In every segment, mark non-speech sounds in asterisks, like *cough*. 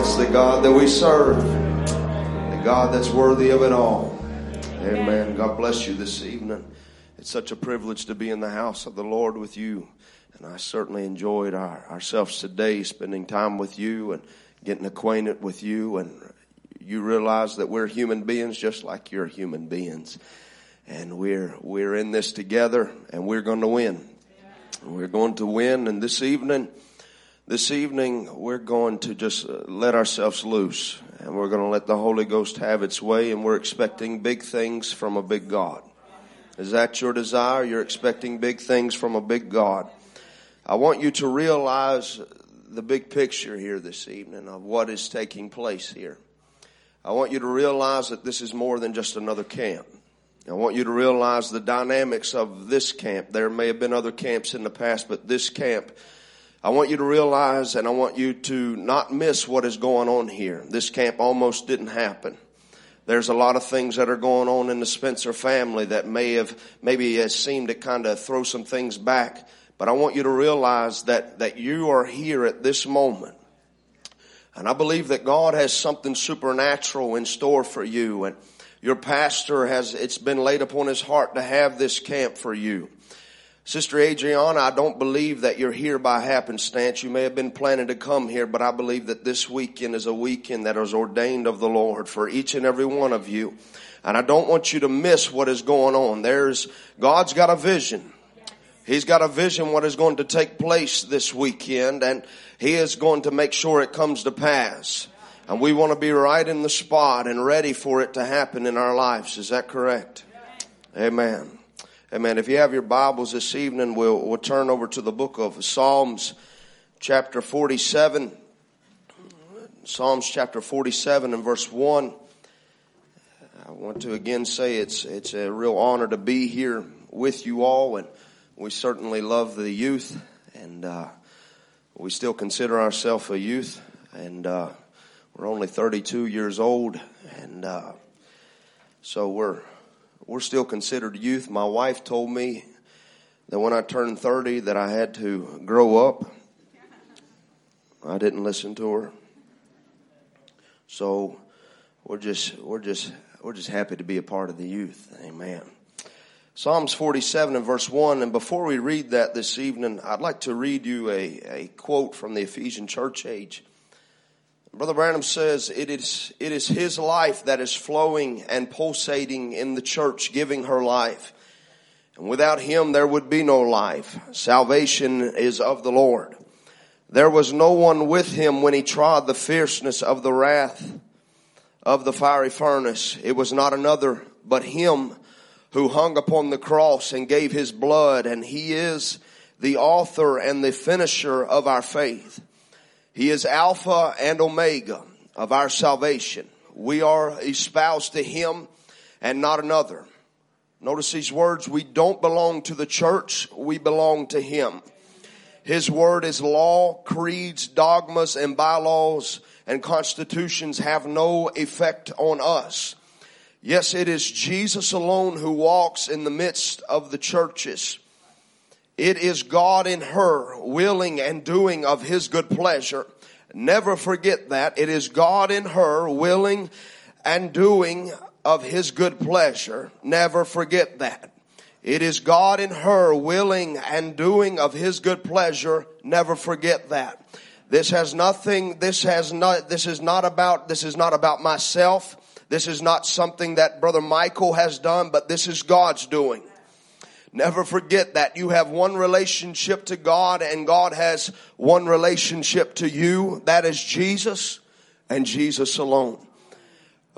That's the God that we serve. The God that's worthy of it all. Amen. God bless you this evening. It's such a privilege to be in the house of the Lord with you. And I certainly enjoyed our, ourselves today, spending time with you and getting acquainted with you. And you realize that we're human beings just like you're human beings. And we're, we're in this together and we're going to win. We're going to win. And this evening, this evening, we're going to just uh, let ourselves loose and we're going to let the Holy Ghost have its way and we're expecting big things from a big God. Is that your desire? You're expecting big things from a big God. I want you to realize the big picture here this evening of what is taking place here. I want you to realize that this is more than just another camp. I want you to realize the dynamics of this camp. There may have been other camps in the past, but this camp I want you to realize and I want you to not miss what is going on here. This camp almost didn't happen. There's a lot of things that are going on in the Spencer family that may have, maybe has seemed to kind of throw some things back. But I want you to realize that, that you are here at this moment. And I believe that God has something supernatural in store for you. And your pastor has, it's been laid upon his heart to have this camp for you. Sister Adriana, I don't believe that you're here by happenstance. You may have been planning to come here, but I believe that this weekend is a weekend that is ordained of the Lord for each and every one of you. And I don't want you to miss what is going on. There's, God's got a vision. He's got a vision what is going to take place this weekend and He is going to make sure it comes to pass. And we want to be right in the spot and ready for it to happen in our lives. Is that correct? Amen. Amen. If you have your Bibles this evening, we'll, we'll turn over to the book of Psalms, chapter 47. Psalms chapter 47 and verse 1. I want to again say it's, it's a real honor to be here with you all, and we certainly love the youth, and uh, we still consider ourselves a youth, and uh, we're only 32 years old, and uh, so we're we're still considered youth. My wife told me that when I turned 30 that I had to grow up. I didn't listen to her. So we're just, we're just, we're just happy to be a part of the youth. Amen. Psalms 47 and verse 1. And before we read that this evening, I'd like to read you a, a quote from the Ephesian church age. Brother Branham says it is, it is his life that is flowing and pulsating in the church, giving her life. And without him, there would be no life. Salvation is of the Lord. There was no one with him when he trod the fierceness of the wrath of the fiery furnace. It was not another, but him who hung upon the cross and gave his blood. And he is the author and the finisher of our faith. He is Alpha and Omega of our salvation. We are espoused to Him and not another. Notice these words. We don't belong to the church. We belong to Him. His word is law, creeds, dogmas, and bylaws and constitutions have no effect on us. Yes, it is Jesus alone who walks in the midst of the churches. It is God in her willing and doing of his good pleasure. Never forget that. It is God in her willing and doing of his good pleasure. Never forget that. It is God in her willing and doing of his good pleasure. Never forget that. This has nothing, this has not, this is not about, this is not about myself. This is not something that brother Michael has done, but this is God's doing. Never forget that you have one relationship to God and God has one relationship to you. That is Jesus and Jesus alone.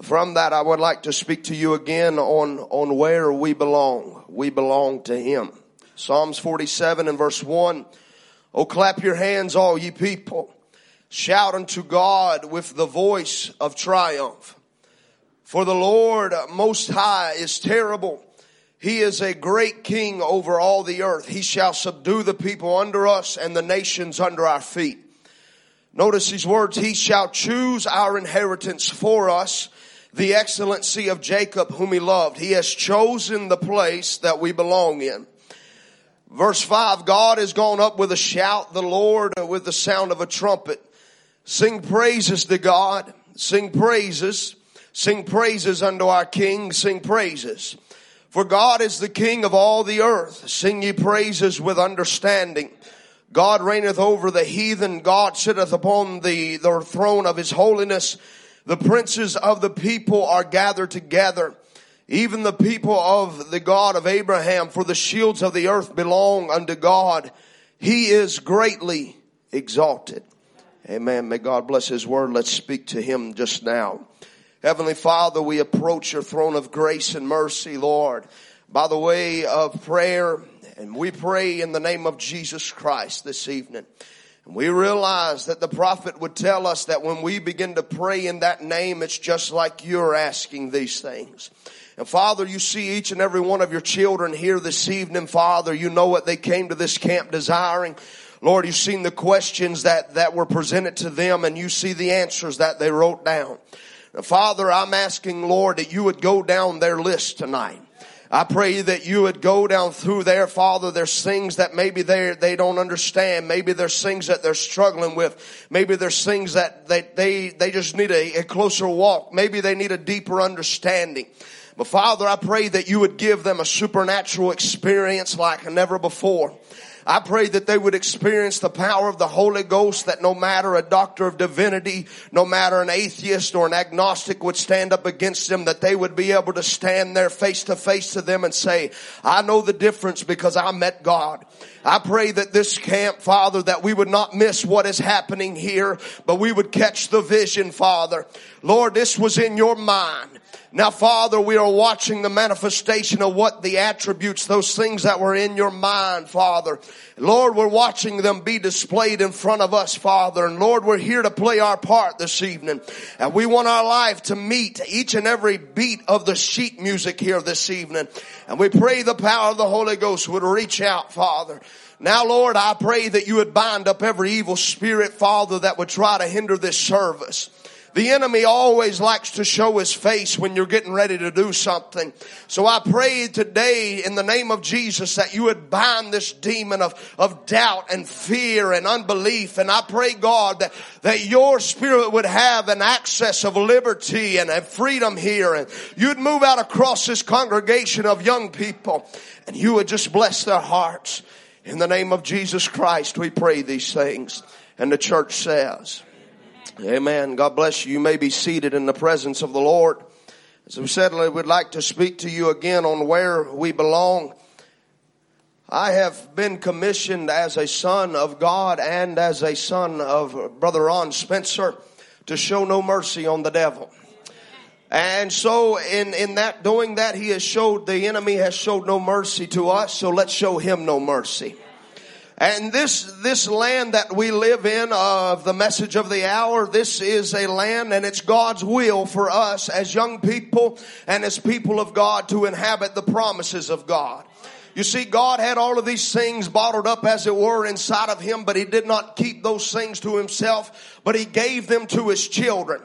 From that, I would like to speak to you again on, on where we belong. We belong to Him. Psalms 47 and verse 1. Oh, clap your hands, all ye people. Shout unto God with the voice of triumph. For the Lord most high is terrible he is a great king over all the earth. He shall subdue the people under us and the nations under our feet. Notice these words. He shall choose our inheritance for us, the excellency of Jacob whom he loved. He has chosen the place that we belong in. Verse five, God has gone up with a shout, the Lord uh, with the sound of a trumpet. Sing praises to God. Sing praises. Sing praises unto our King. Sing praises. For God is the King of all the earth. Sing ye praises with understanding. God reigneth over the heathen. God sitteth upon the, the throne of his holiness. The princes of the people are gathered together. Even the people of the God of Abraham, for the shields of the earth belong unto God. He is greatly exalted. Amen. May God bless His word. Let's speak to Him just now. Heavenly Father, we approach your throne of grace and mercy, Lord, by the way of prayer. And we pray in the name of Jesus Christ this evening. And we realize that the prophet would tell us that when we begin to pray in that name, it's just like you're asking these things. And Father, you see each and every one of your children here this evening, Father. You know what they came to this camp desiring. Lord, you've seen the questions that, that were presented to them and you see the answers that they wrote down. Father, I'm asking, Lord, that you would go down their list tonight. I pray that you would go down through there, Father. There's things that maybe they they don't understand. Maybe there's things that they're struggling with. Maybe there's things that they they, they just need a, a closer walk. Maybe they need a deeper understanding. But Father, I pray that you would give them a supernatural experience like never before. I pray that they would experience the power of the Holy Ghost that no matter a doctor of divinity, no matter an atheist or an agnostic would stand up against them, that they would be able to stand there face to face to them and say, I know the difference because I met God. I pray that this camp, Father, that we would not miss what is happening here, but we would catch the vision, Father. Lord, this was in your mind. Now, Father, we are watching the manifestation of what the attributes, those things that were in your mind, Father. Lord, we're watching them be displayed in front of us, Father. And Lord, we're here to play our part this evening. And we want our life to meet each and every beat of the sheet music here this evening. And we pray the power of the Holy Ghost would reach out, Father. Now, Lord, I pray that you would bind up every evil spirit, Father, that would try to hinder this service. The enemy always likes to show his face when you're getting ready to do something. So I pray today in the name of Jesus that you would bind this demon of, of doubt and fear and unbelief. And I pray God that, that your spirit would have an access of liberty and a freedom here. And you'd move out across this congregation of young people and you would just bless their hearts. In the name of Jesus Christ, we pray these things. And the church says, Amen. God bless you. You may be seated in the presence of the Lord. As we said, we'd like to speak to you again on where we belong. I have been commissioned as a son of God and as a son of Brother Ron Spencer to show no mercy on the devil. And so in, in that, doing that, he has showed, the enemy has showed no mercy to us, so let's show him no mercy. And this, this land that we live in of the message of the hour, this is a land and it's God's will for us as young people and as people of God to inhabit the promises of God. You see, God had all of these things bottled up as it were inside of Him, but He did not keep those things to Himself, but He gave them to His children.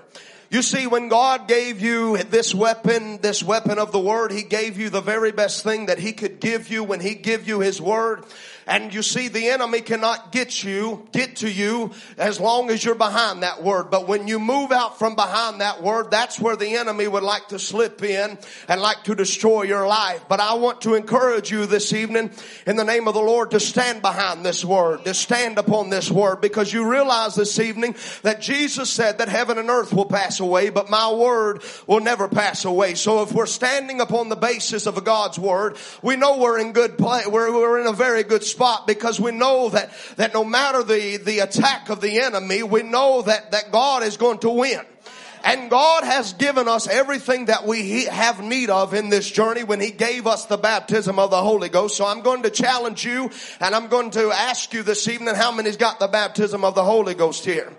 You see, when God gave you this weapon, this weapon of the Word, He gave you the very best thing that He could give you when He give you His Word. And you see, the enemy cannot get you, get to you as long as you're behind that word. But when you move out from behind that word, that's where the enemy would like to slip in and like to destroy your life. But I want to encourage you this evening in the name of the Lord to stand behind this word, to stand upon this word because you realize this evening that Jesus said that heaven and earth will pass away, but my word will never pass away. So if we're standing upon the basis of God's word, we know we're in good place. We're, we're in a very good spot because we know that, that no matter the, the attack of the enemy, we know that, that God is going to win. And God has given us everything that we have need of in this journey when He gave us the baptism of the Holy Ghost. So I'm going to challenge you and I'm going to ask you this evening how many's got the baptism of the Holy Ghost here?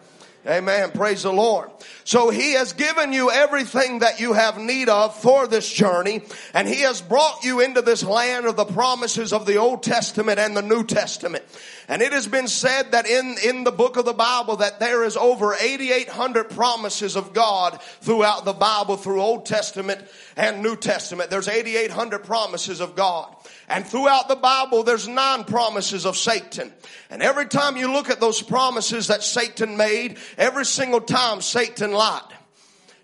Amen. Praise the Lord. So he has given you everything that you have need of for this journey and he has brought you into this land of the promises of the Old Testament and the New Testament. And it has been said that in, in the book of the Bible that there is over 8,800 promises of God throughout the Bible through Old Testament and New Testament. There's 8,800 promises of God. And throughout the Bible, there's nine promises of Satan. And every time you look at those promises that Satan made, every single time Satan lied.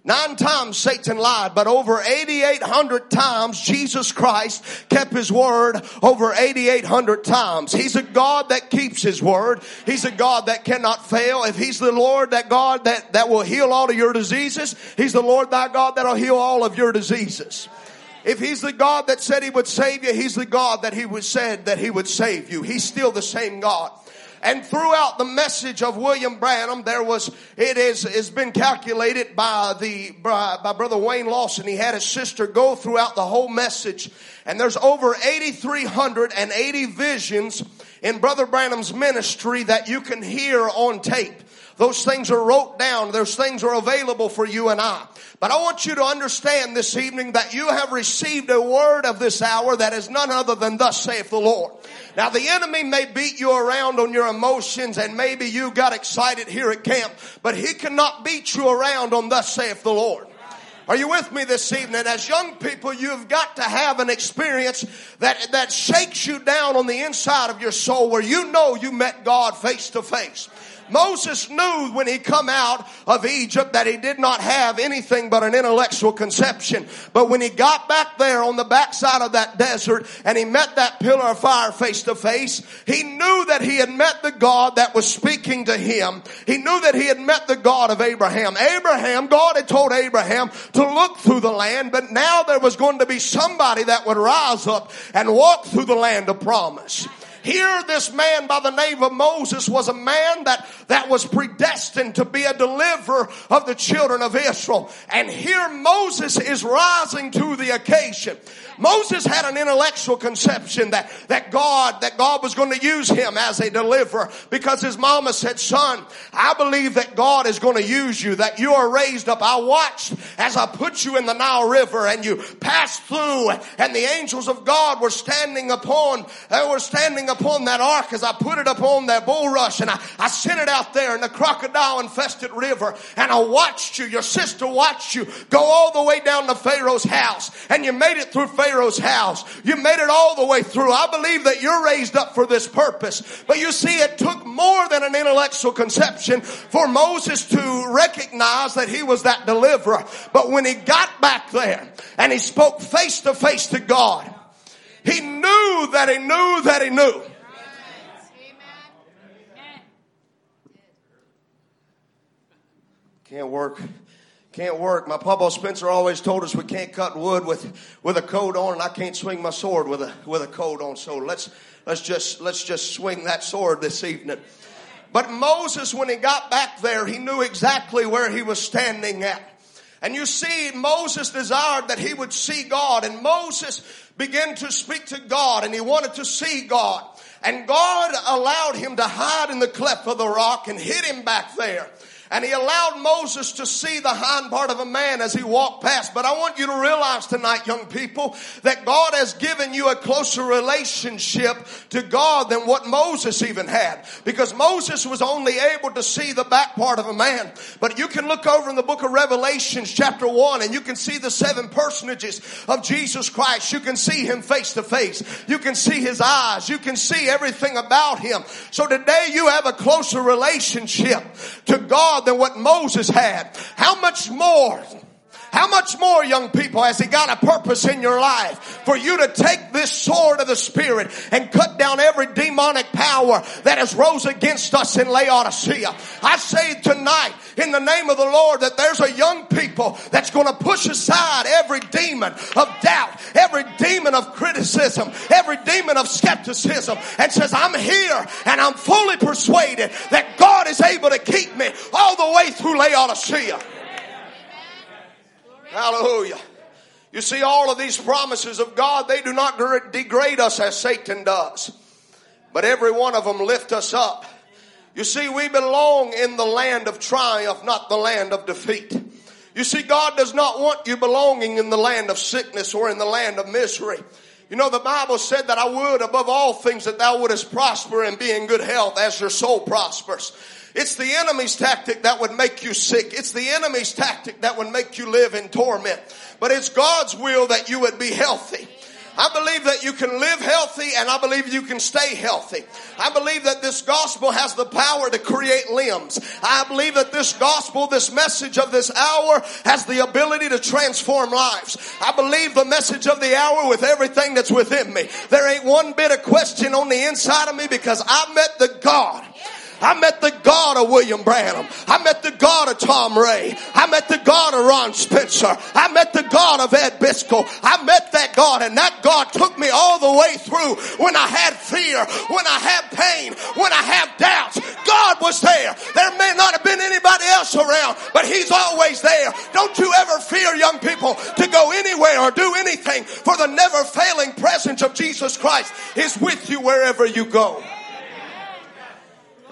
Nine times Satan lied, but over 8,800 times Jesus Christ kept his word over 8,800 times. He's a God that keeps his word. He's a God that cannot fail. If he's the Lord, that God that, that will heal all of your diseases, he's the Lord thy God that'll heal all of your diseases. If he's the God that said he would save you, he's the God that he would said that he would save you. He's still the same God. And throughout the message of William Branham, there was, it is, has been calculated by the, by, by Brother Wayne Lawson. He had his sister go throughout the whole message. And there's over 8,380 visions in Brother Branham's ministry that you can hear on tape. Those things are wrote down. Those things are available for you and I. But I want you to understand this evening that you have received a word of this hour that is none other than thus saith the Lord. Now the enemy may beat you around on your emotions and maybe you got excited here at camp, but he cannot beat you around on thus saith the Lord. Are you with me this evening? As young people, you've got to have an experience that, that shakes you down on the inside of your soul where you know you met God face to face. Moses knew when he come out of Egypt that he did not have anything but an intellectual conception. But when he got back there on the backside of that desert and he met that pillar of fire face to face, he knew that he had met the God that was speaking to him. He knew that he had met the God of Abraham. Abraham, God had told Abraham to look through the land, but now there was going to be somebody that would rise up and walk through the land of promise. Here, this man by the name of Moses was a man that, that was predestined to be a deliverer of the children of Israel. And here Moses is rising to the occasion. Moses had an intellectual conception that, that God, that God was going to use him as a deliverer because his mama said, son, I believe that God is going to use you, that you are raised up. I watched as I put you in the Nile River and you passed through and the angels of God were standing upon, they were standing upon that ark as I put it upon that bulrush and I, I sent it out there in the crocodile infested river and I watched you, your sister watched you go all the way down to Pharaoh's house and you made it through Pharaoh's house. You made it all the way through. I believe that you're raised up for this purpose. But you see, it took more than an intellectual conception for Moses to recognize that he was that deliverer. But when he got back there and he spoke face to face to God, he knew that he knew that he knew. Can't work can't work. My Papa Spencer always told us we can't cut wood with, with a coat on, and I can't swing my sword with a with a coat on. So let's let's just let's just swing that sword this evening. But Moses, when he got back there, he knew exactly where he was standing at. And you see, Moses desired that he would see God, and Moses began to speak to God, and he wanted to see God. And God allowed him to hide in the cleft of the rock and hid him back there. And he allowed Moses to see the hind part of a man as he walked past. But I want you to realize tonight, young people, that God has given you a closer relationship to God than what Moses even had. Because Moses was only able to see the back part of a man. But you can look over in the book of Revelations chapter 1 and you can see the seven personages of Jesus Christ. You can see him face to face. You can see his eyes. You can see everything about him. So today you have a closer relationship to God God than what Moses had. How much more how much more, young people, has He got a purpose in your life for you to take this sword of the Spirit and cut down every demonic power that has rose against us in Laodicea? I say tonight, in the name of the Lord, that there's a young people that's going to push aside every demon of doubt, every demon of criticism, every demon of skepticism, and says, I'm here and I'm fully persuaded that God is able to keep me all the way through Laodicea. Hallelujah. You see, all of these promises of God, they do not degrade us as Satan does. But every one of them lift us up. You see, we belong in the land of triumph, not the land of defeat. You see, God does not want you belonging in the land of sickness or in the land of misery. You know, the Bible said that I would above all things that thou wouldest prosper and be in good health as your soul prospers. It's the enemy's tactic that would make you sick. It's the enemy's tactic that would make you live in torment. But it's God's will that you would be healthy. I believe that you can live healthy and I believe you can stay healthy. I believe that this gospel has the power to create limbs. I believe that this gospel, this message of this hour has the ability to transform lives. I believe the message of the hour with everything that's within me. There ain't one bit of question on the inside of me because I met the God I met the God of William Branham. I met the God of Tom Ray. I met the God of Ron Spencer. I met the God of Ed Biscoe. I met that God and that God took me all the way through when I had fear, when I had pain, when I had doubts. God was there. There may not have been anybody else around, but He's always there. Don't you ever fear, young people, to go anywhere or do anything for the never failing presence of Jesus Christ is with you wherever you go.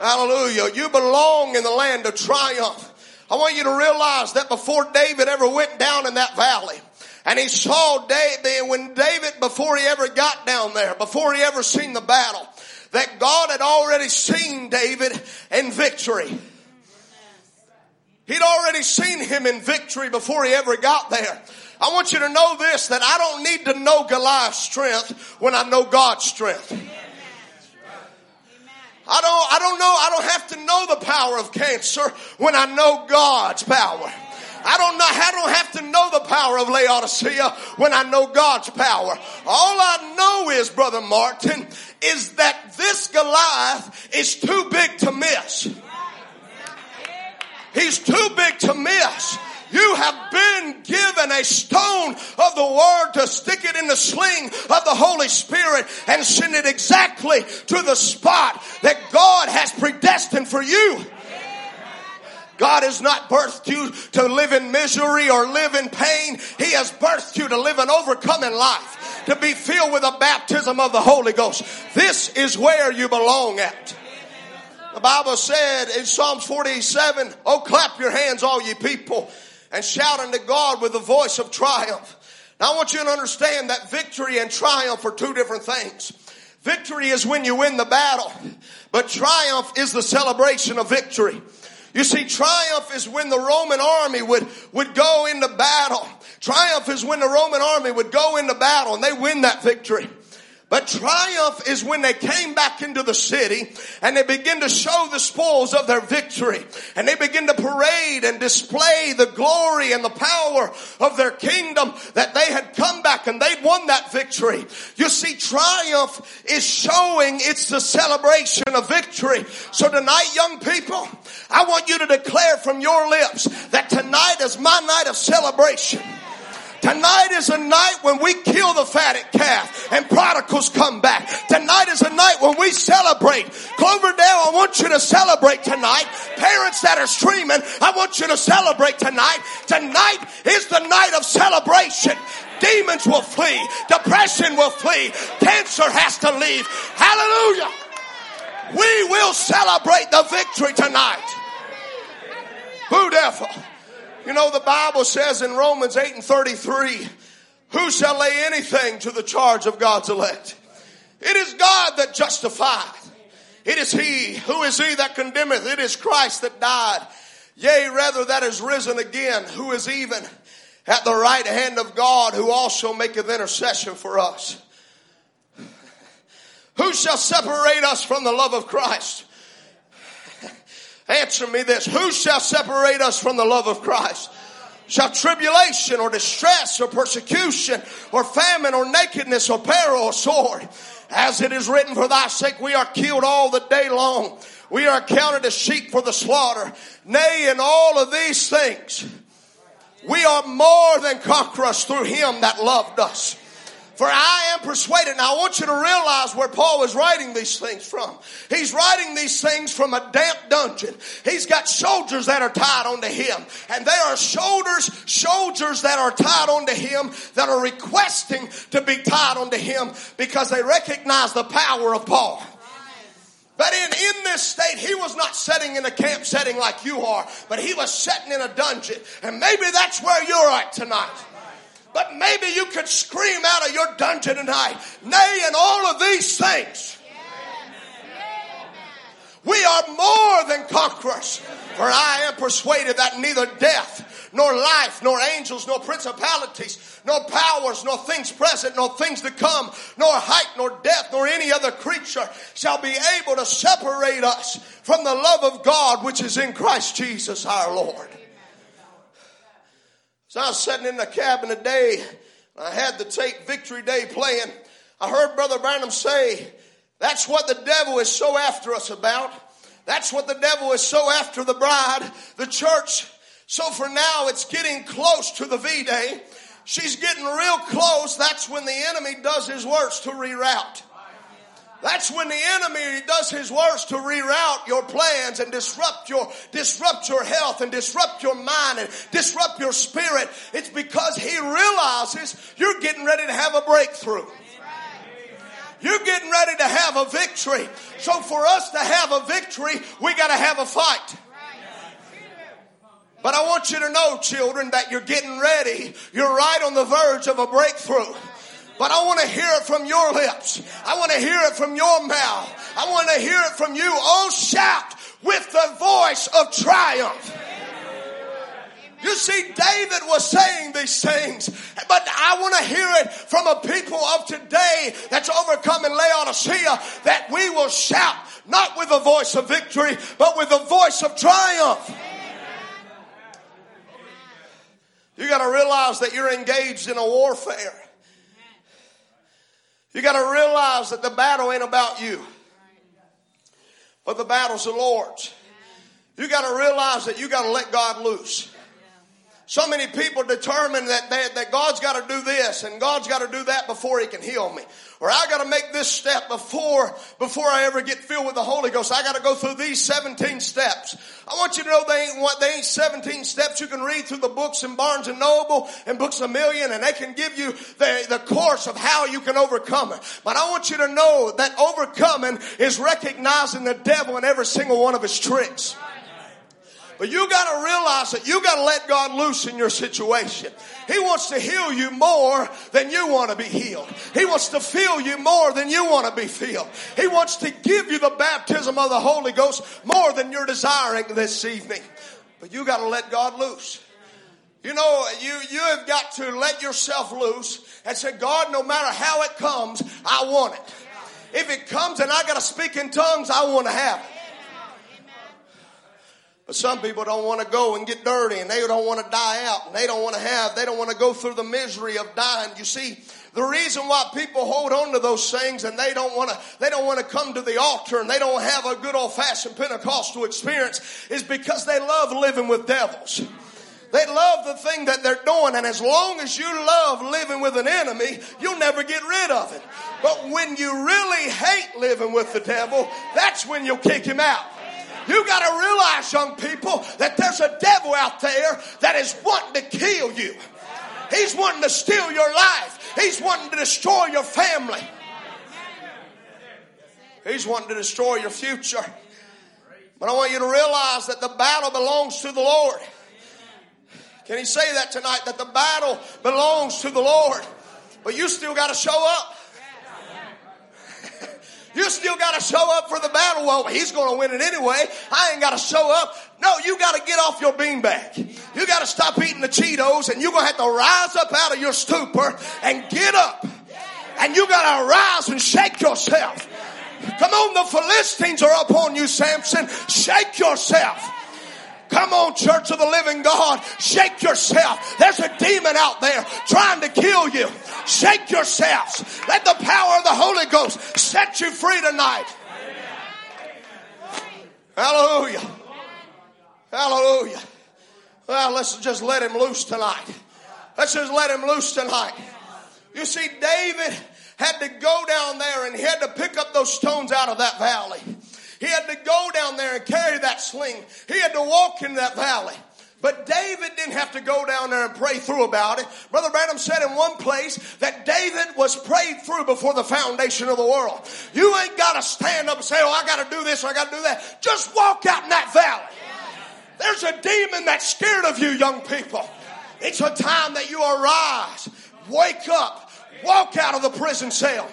Hallelujah. You belong in the land of triumph. I want you to realize that before David ever went down in that valley, and he saw David, when David, before he ever got down there, before he ever seen the battle, that God had already seen David in victory. He'd already seen him in victory before he ever got there. I want you to know this, that I don't need to know Goliath's strength when I know God's strength. I don't, I don't know, I don't have to know the power of cancer when I know God's power. I don't know, I don't have to know the power of Laodicea when I know God's power. All I know is, Brother Martin, is that this Goliath is too big to miss. He's too big to miss. You have been given a stone of the word to stick it in the sling of the Holy Spirit and send it exactly to the spot that God has predestined for you. God has not birthed you to live in misery or live in pain. He has birthed you to live an overcoming life, to be filled with the baptism of the Holy Ghost. This is where you belong at. The Bible said in Psalms 47, Oh, clap your hands, all ye people, and shout unto God with the voice of triumph. Now I want you to understand that victory and triumph are two different things. Victory is when you win the battle, but triumph is the celebration of victory. You see, triumph is when the Roman army would, would go into battle. Triumph is when the Roman army would go into battle and they win that victory. But triumph is when they came back into the city and they begin to show the spoils of their victory. And they begin to parade and display the glory and the power of their kingdom that they had come back and they'd won that victory. You see, triumph is showing it's the celebration of victory. So tonight, young people, I want you to declare from your lips that tonight is my night of celebration. Tonight is a night when we kill the fatted calf and prodigals come back. Tonight is a night when we celebrate. Cloverdale, I want you to celebrate tonight. Parents that are streaming, I want you to celebrate tonight. Tonight is the night of celebration. Demons will flee. Depression will flee. Cancer has to leave. Hallelujah. We will celebrate the victory tonight. Who devil? You know, the Bible says in Romans 8 and 33, who shall lay anything to the charge of God's elect? It is God that justifieth. It is He. Who is He that condemneth? It is Christ that died. Yea, rather that is risen again, who is even at the right hand of God, who also maketh intercession for us. Who shall separate us from the love of Christ? Answer me this. Who shall separate us from the love of Christ? Shall tribulation or distress or persecution or famine or nakedness or peril or sword? As it is written, for thy sake we are killed all the day long. We are counted as sheep for the slaughter. Nay, in all of these things, we are more than conquerors through him that loved us. For I am persuaded. Now I want you to realize where Paul is writing these things from. He's writing these things from a damp dungeon. He's got soldiers that are tied onto him. And there are shoulders, soldiers that are tied onto him that are requesting to be tied onto him because they recognize the power of Paul. But in, in this state, he was not sitting in a camp setting like you are, but he was sitting in a dungeon. And maybe that's where you're at tonight. But maybe you could scream out of your dungeon tonight, nay, in all of these things. We are more than conquerors. For I am persuaded that neither death, nor life, nor angels, nor principalities, nor powers, nor things present, nor things to come, nor height, nor depth, nor any other creature shall be able to separate us from the love of God which is in Christ Jesus our Lord. So I was sitting in the cabin today, I had the tape Victory Day playing. I heard Brother Branham say, that's what the devil is so after us about. That's what the devil is so after the bride, the church. So for now, it's getting close to the V Day. She's getting real close. That's when the enemy does his worst to reroute. That's when the enemy does his worst to reroute your plans and disrupt your, disrupt your health and disrupt your mind and disrupt your spirit. It's because he realizes you're getting ready to have a breakthrough. You're getting ready to have a victory. So for us to have a victory, we got to have a fight. But I want you to know, children, that you're getting ready. You're right on the verge of a breakthrough. But I want to hear it from your lips. I want to hear it from your mouth. I want to hear it from you. Oh, shout with the voice of triumph. You see, David was saying these things, but I want to hear it from a people of today that's overcoming Laodicea that we will shout not with the voice of victory, but with the voice of triumph. You got to realize that you're engaged in a warfare. You got to realize that the battle ain't about you, but the battle's the Lord's. You got to realize that you got to let God loose. So many people determine that, they, that God's got to do this and God's got to do that before He can heal me. Or I got to make this step before, before I ever get filled with the Holy Ghost. I got to go through these 17 steps. I want you to know they ain't what, they ain't 17 steps. You can read through the books in Barnes and Noble and Books a Million and they can give you the, the course of how you can overcome it. But I want you to know that overcoming is recognizing the devil in every single one of his tricks. But you got to realize that you got to let God loose in your situation. He wants to heal you more than you want to be healed. He wants to fill you more than you want to be filled. He wants to give you the baptism of the Holy Ghost more than you're desiring this evening. But you got to let God loose. You know, you, you have got to let yourself loose and say, God, no matter how it comes, I want it. If it comes and I got to speak in tongues, I want to have it. But some people don't want to go and get dirty and they don't want to die out and they don't want to have, they don't want to go through the misery of dying. You see, the reason why people hold on to those things and they don't want to, they don't want to come to the altar and they don't have a good old fashioned Pentecostal experience is because they love living with devils. They love the thing that they're doing, and as long as you love living with an enemy, you'll never get rid of it. But when you really hate living with the devil, that's when you'll kick him out. You got to realize, young people, that there's a devil out there that is wanting to kill you. He's wanting to steal your life. He's wanting to destroy your family. He's wanting to destroy your future. But I want you to realize that the battle belongs to the Lord. Can he say that tonight? That the battle belongs to the Lord. But you still got to show up. You still got to show up for the battle. Well, he's going to win it anyway. I ain't got to show up. No, you got to get off your beanbag. You got to stop eating the Cheetos and you're going to have to rise up out of your stupor and get up. And you got to rise and shake yourself. Come on, the Philistines are upon you, Samson. Shake yourself. Come on, church of the living God. Shake yourself. There's a demon out there trying to kill you. Shake yourselves. Let the power of the Holy Ghost set you free tonight. Hallelujah. Hallelujah. Well, let's just let him loose tonight. Let's just let him loose tonight. You see, David had to go down there and he had to pick up those stones out of that valley. He had to go down there and carry that sling. He had to walk in that valley. But David didn't have to go down there and pray through about it. Brother Branham said in one place that David was prayed through before the foundation of the world. You ain't got to stand up and say, oh, I got to do this or I got to do that. Just walk out in that valley. There's a demon that's scared of you, young people. It's a time that you arise, wake up, walk out of the prison cell.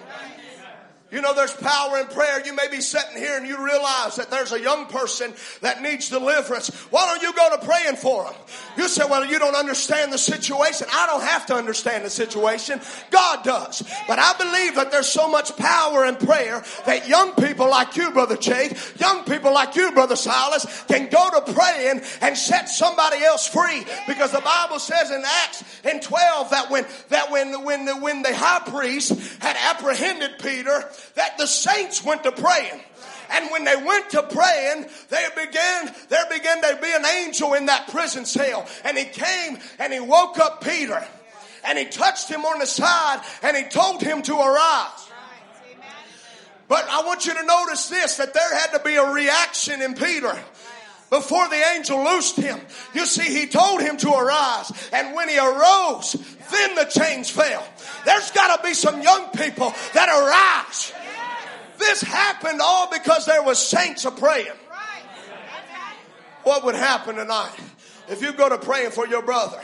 You know, there's power in prayer. You may be sitting here and you realize that there's a young person that needs deliverance. Why don't you go to praying for them? You say, well, you don't understand the situation. I don't have to understand the situation. God does. But I believe that there's so much power in prayer that young people like you, Brother Jake, young people like you, Brother Silas, can go to praying and set somebody else free. Because the Bible says in Acts in 12 that when, that when, when, the, when the high priest had apprehended Peter, that the saints went to praying. And when they went to praying, they began, there began to be an angel in that prison cell. And he came and he woke up Peter. And he touched him on the side and he told him to arise. But I want you to notice this, that there had to be a reaction in Peter before the angel loosed him. You see, he told him to arise. And when he arose, then the chains fell. There's got to be some young people that arise. This happened all because there was saints a praying. What would happen tonight if you go to praying for your brother?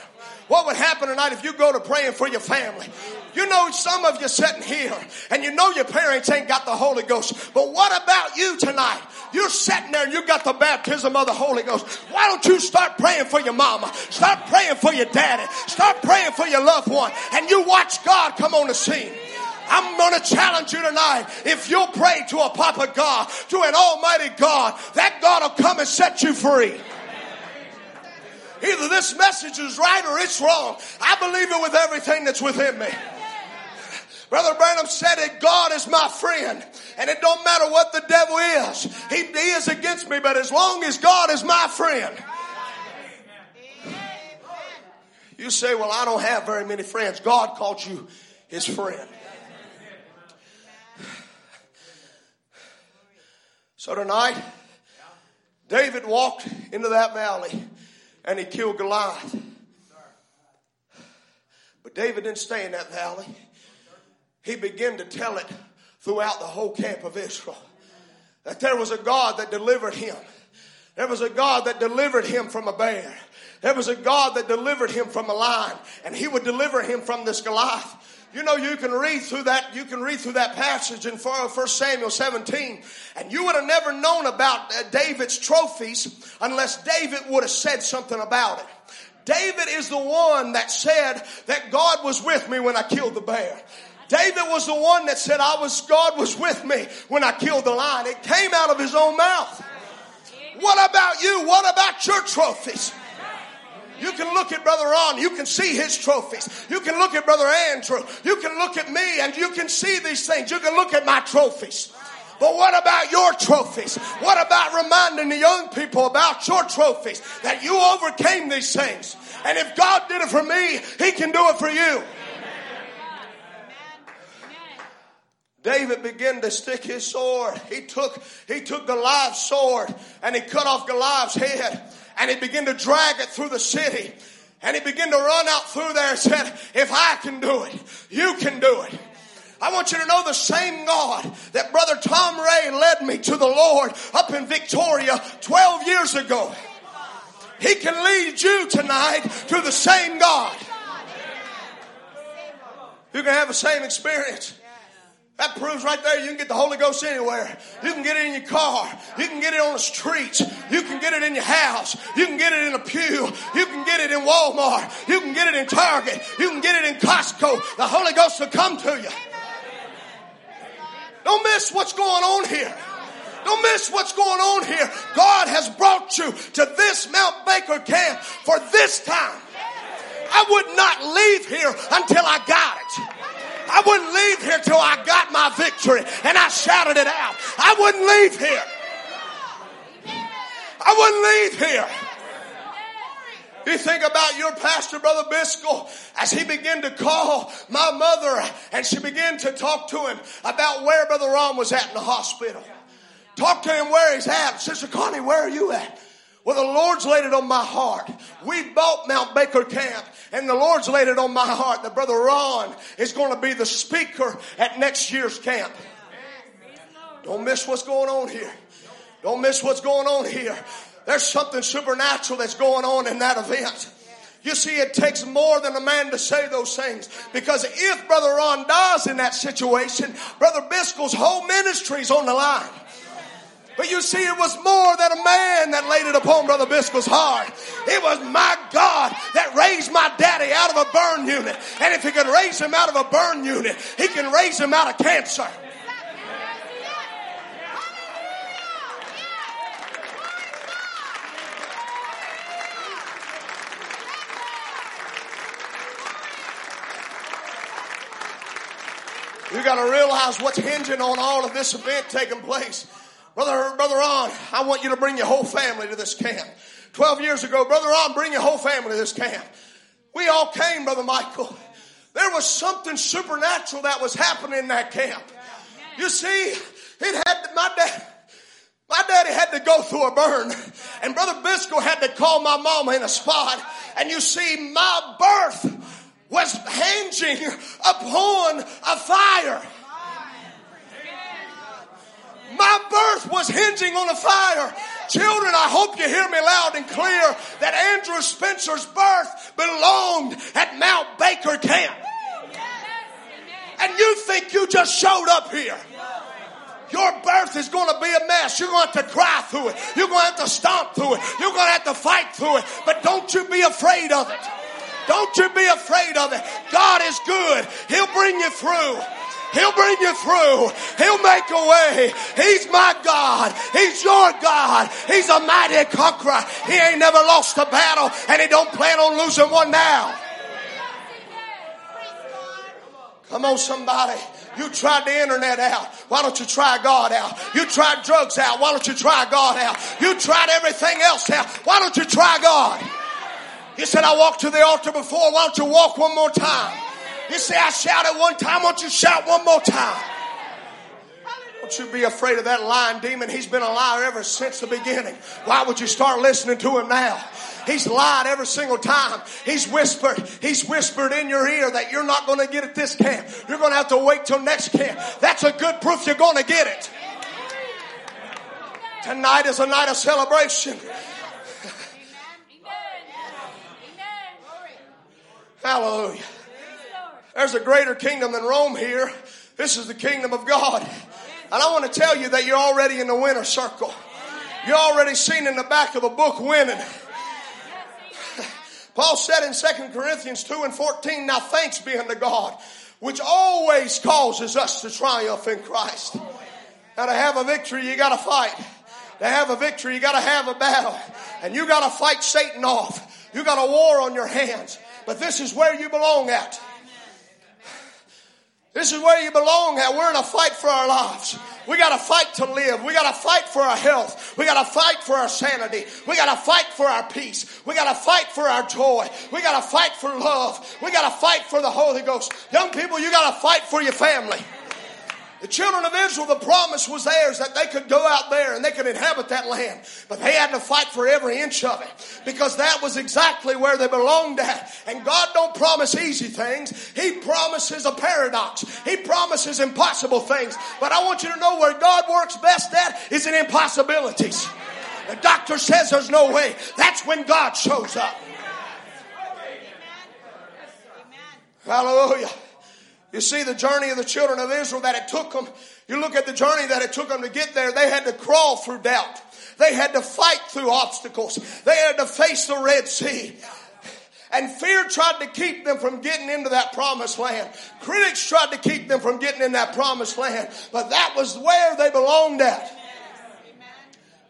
What would happen tonight if you go to praying for your family? You know, some of you sitting here and you know your parents ain't got the Holy Ghost. But what about you tonight? You're sitting there and you got the baptism of the Holy Ghost. Why don't you start praying for your mama? Start praying for your daddy. Start praying for your loved one. And you watch God come on the scene. I'm going to challenge you tonight. If you'll pray to a Papa God, to an Almighty God, that God will come and set you free. Either this message is right or it's wrong. I believe it with everything that's within me. Brother Branham said it, God is my friend. And it don't matter what the devil is. He, he is against me, but as long as God is my friend. You say, well, I don't have very many friends. God called you his friend. So tonight, David walked into that valley and he killed Goliath. But David didn't stay in that valley. He began to tell it throughout the whole camp of Israel that there was a God that delivered him. There was a God that delivered him from a bear. There was a God that delivered him from a lion, and he would deliver him from this Goliath. You know, you can read through that, you can read through that passage in 1 Samuel 17, and you would have never known about uh, David's trophies unless David would have said something about it. David is the one that said that God was with me when I killed the bear. David was the one that said, I was, God was with me when I killed the lion. It came out of his own mouth. What about you? What about your trophies? You can look at Brother Ron, you can see his trophies. You can look at Brother Andrew, you can look at me and you can see these things. You can look at my trophies. But what about your trophies? What about reminding the young people about your trophies? That you overcame these things. And if God did it for me, He can do it for you. David began to stick his sword. He took, he took Goliath's sword and he cut off Goliath's head and he began to drag it through the city. And he began to run out through there and said, if I can do it, you can do it. I want you to know the same God that Brother Tom Ray led me to the Lord up in Victoria 12 years ago. He can lead you tonight to the same God. You can have the same experience. That proves right there you can get the Holy Ghost anywhere. You can get it in your car. You can get it on the streets. You can get it in your house. You can get it in a pew. You can get it in Walmart. You can get it in Target. You can get it in Costco. The Holy Ghost will come to you. Don't miss what's going on here. Don't miss what's going on here. God has brought you to this Mount Baker camp for this time. I would not leave here until I got it. I wouldn't leave here till I got my victory and I shouted it out. I wouldn't leave here. I wouldn't leave here. You think about your pastor, Brother Biscoe, as he began to call my mother and she began to talk to him about where Brother Ron was at in the hospital. Talk to him where he's at. Sister Connie, where are you at? Well, the Lord's laid it on my heart. We bought Mount Baker Camp and the Lord's laid it on my heart that Brother Ron is going to be the speaker at next year's camp. Don't miss what's going on here. Don't miss what's going on here. There's something supernatural that's going on in that event. You see, it takes more than a man to say those things. Because if Brother Ron dies in that situation, Brother Biscoe's whole ministry's on the line. But you see, it was more than a man that laid it upon Brother Biscoe's heart. It was my God that raised my daddy out of a burn unit. And if he could raise him out of a burn unit, he can raise him out of cancer. You got to realize what's hinging on all of this event taking place. Brother, Brother Ron, I want you to bring your whole family to this camp. Twelve years ago, Brother Ron, bring your whole family to this camp. We all came, Brother Michael. There was something supernatural that was happening in that camp. You see, it had my dad. My daddy had to go through a burn, and Brother Biscoe had to call my mama in a spot. And you see, my birth was hinging upon a fire. My birth was hinging on a fire. Children, I hope you hear me loud and clear that Andrew Spencer's birth belonged at Mount Baker Camp. And you think you just showed up here. Your birth is going to be a mess. You're going to have to cry through it. You're going to have to stomp through it. You're going to have to fight through it. But don't you be afraid of it. Don't you be afraid of it. God is good. He'll bring you through. He'll bring you through. He'll make a way. He's my God. He's your God. He's a mighty conqueror. He ain't never lost a battle and he don't plan on losing one now. Come on, somebody. You tried the internet out. Why don't you try God out? You tried drugs out. Why don't you try God out? You tried everything else out. Why don't you try God? You said, I walked to the altar before. Why don't you walk one more time? You say, I shouted one time. Why don't you shout one more time? Don't you be afraid of that lying demon. He's been a liar ever since the beginning. Why would you start listening to him now? He's lied every single time. He's whispered. He's whispered in your ear that you're not going to get it this camp. You're going to have to wait till next camp. That's a good proof you're going to get it. Tonight is a night of celebration. Hallelujah. There's a greater kingdom than Rome here. This is the kingdom of God. And I want to tell you that you're already in the winner circle. You're already seen in the back of the book winning. *laughs* Paul said in 2 Corinthians 2 and 14, Now thanks be unto God, which always causes us to triumph in Christ. Now to have a victory, you gotta fight. To have a victory, you gotta have a battle. And you gotta fight Satan off. You got a war on your hands. But this is where you belong at. This is where you belong at. We're in a fight for our lives. We got to fight to live. We got to fight for our health. We got to fight for our sanity. We got to fight for our peace. We got to fight for our joy. We got to fight for love. We got to fight for the Holy Ghost. Young people, you got to fight for your family. The children of Israel, the promise was theirs that they could go out there and they could inhabit that land. But they had to fight for every inch of it because that was exactly where they belonged at. And God don't promise easy things. He promises a paradox. He promises impossible things. But I want you to know where God works best at is in impossibilities. The doctor says there's no way. That's when God shows up. Hallelujah. You see the journey of the children of Israel that it took them. You look at the journey that it took them to get there. They had to crawl through doubt. They had to fight through obstacles. They had to face the Red Sea. And fear tried to keep them from getting into that promised land. Critics tried to keep them from getting in that promised land. But that was where they belonged at.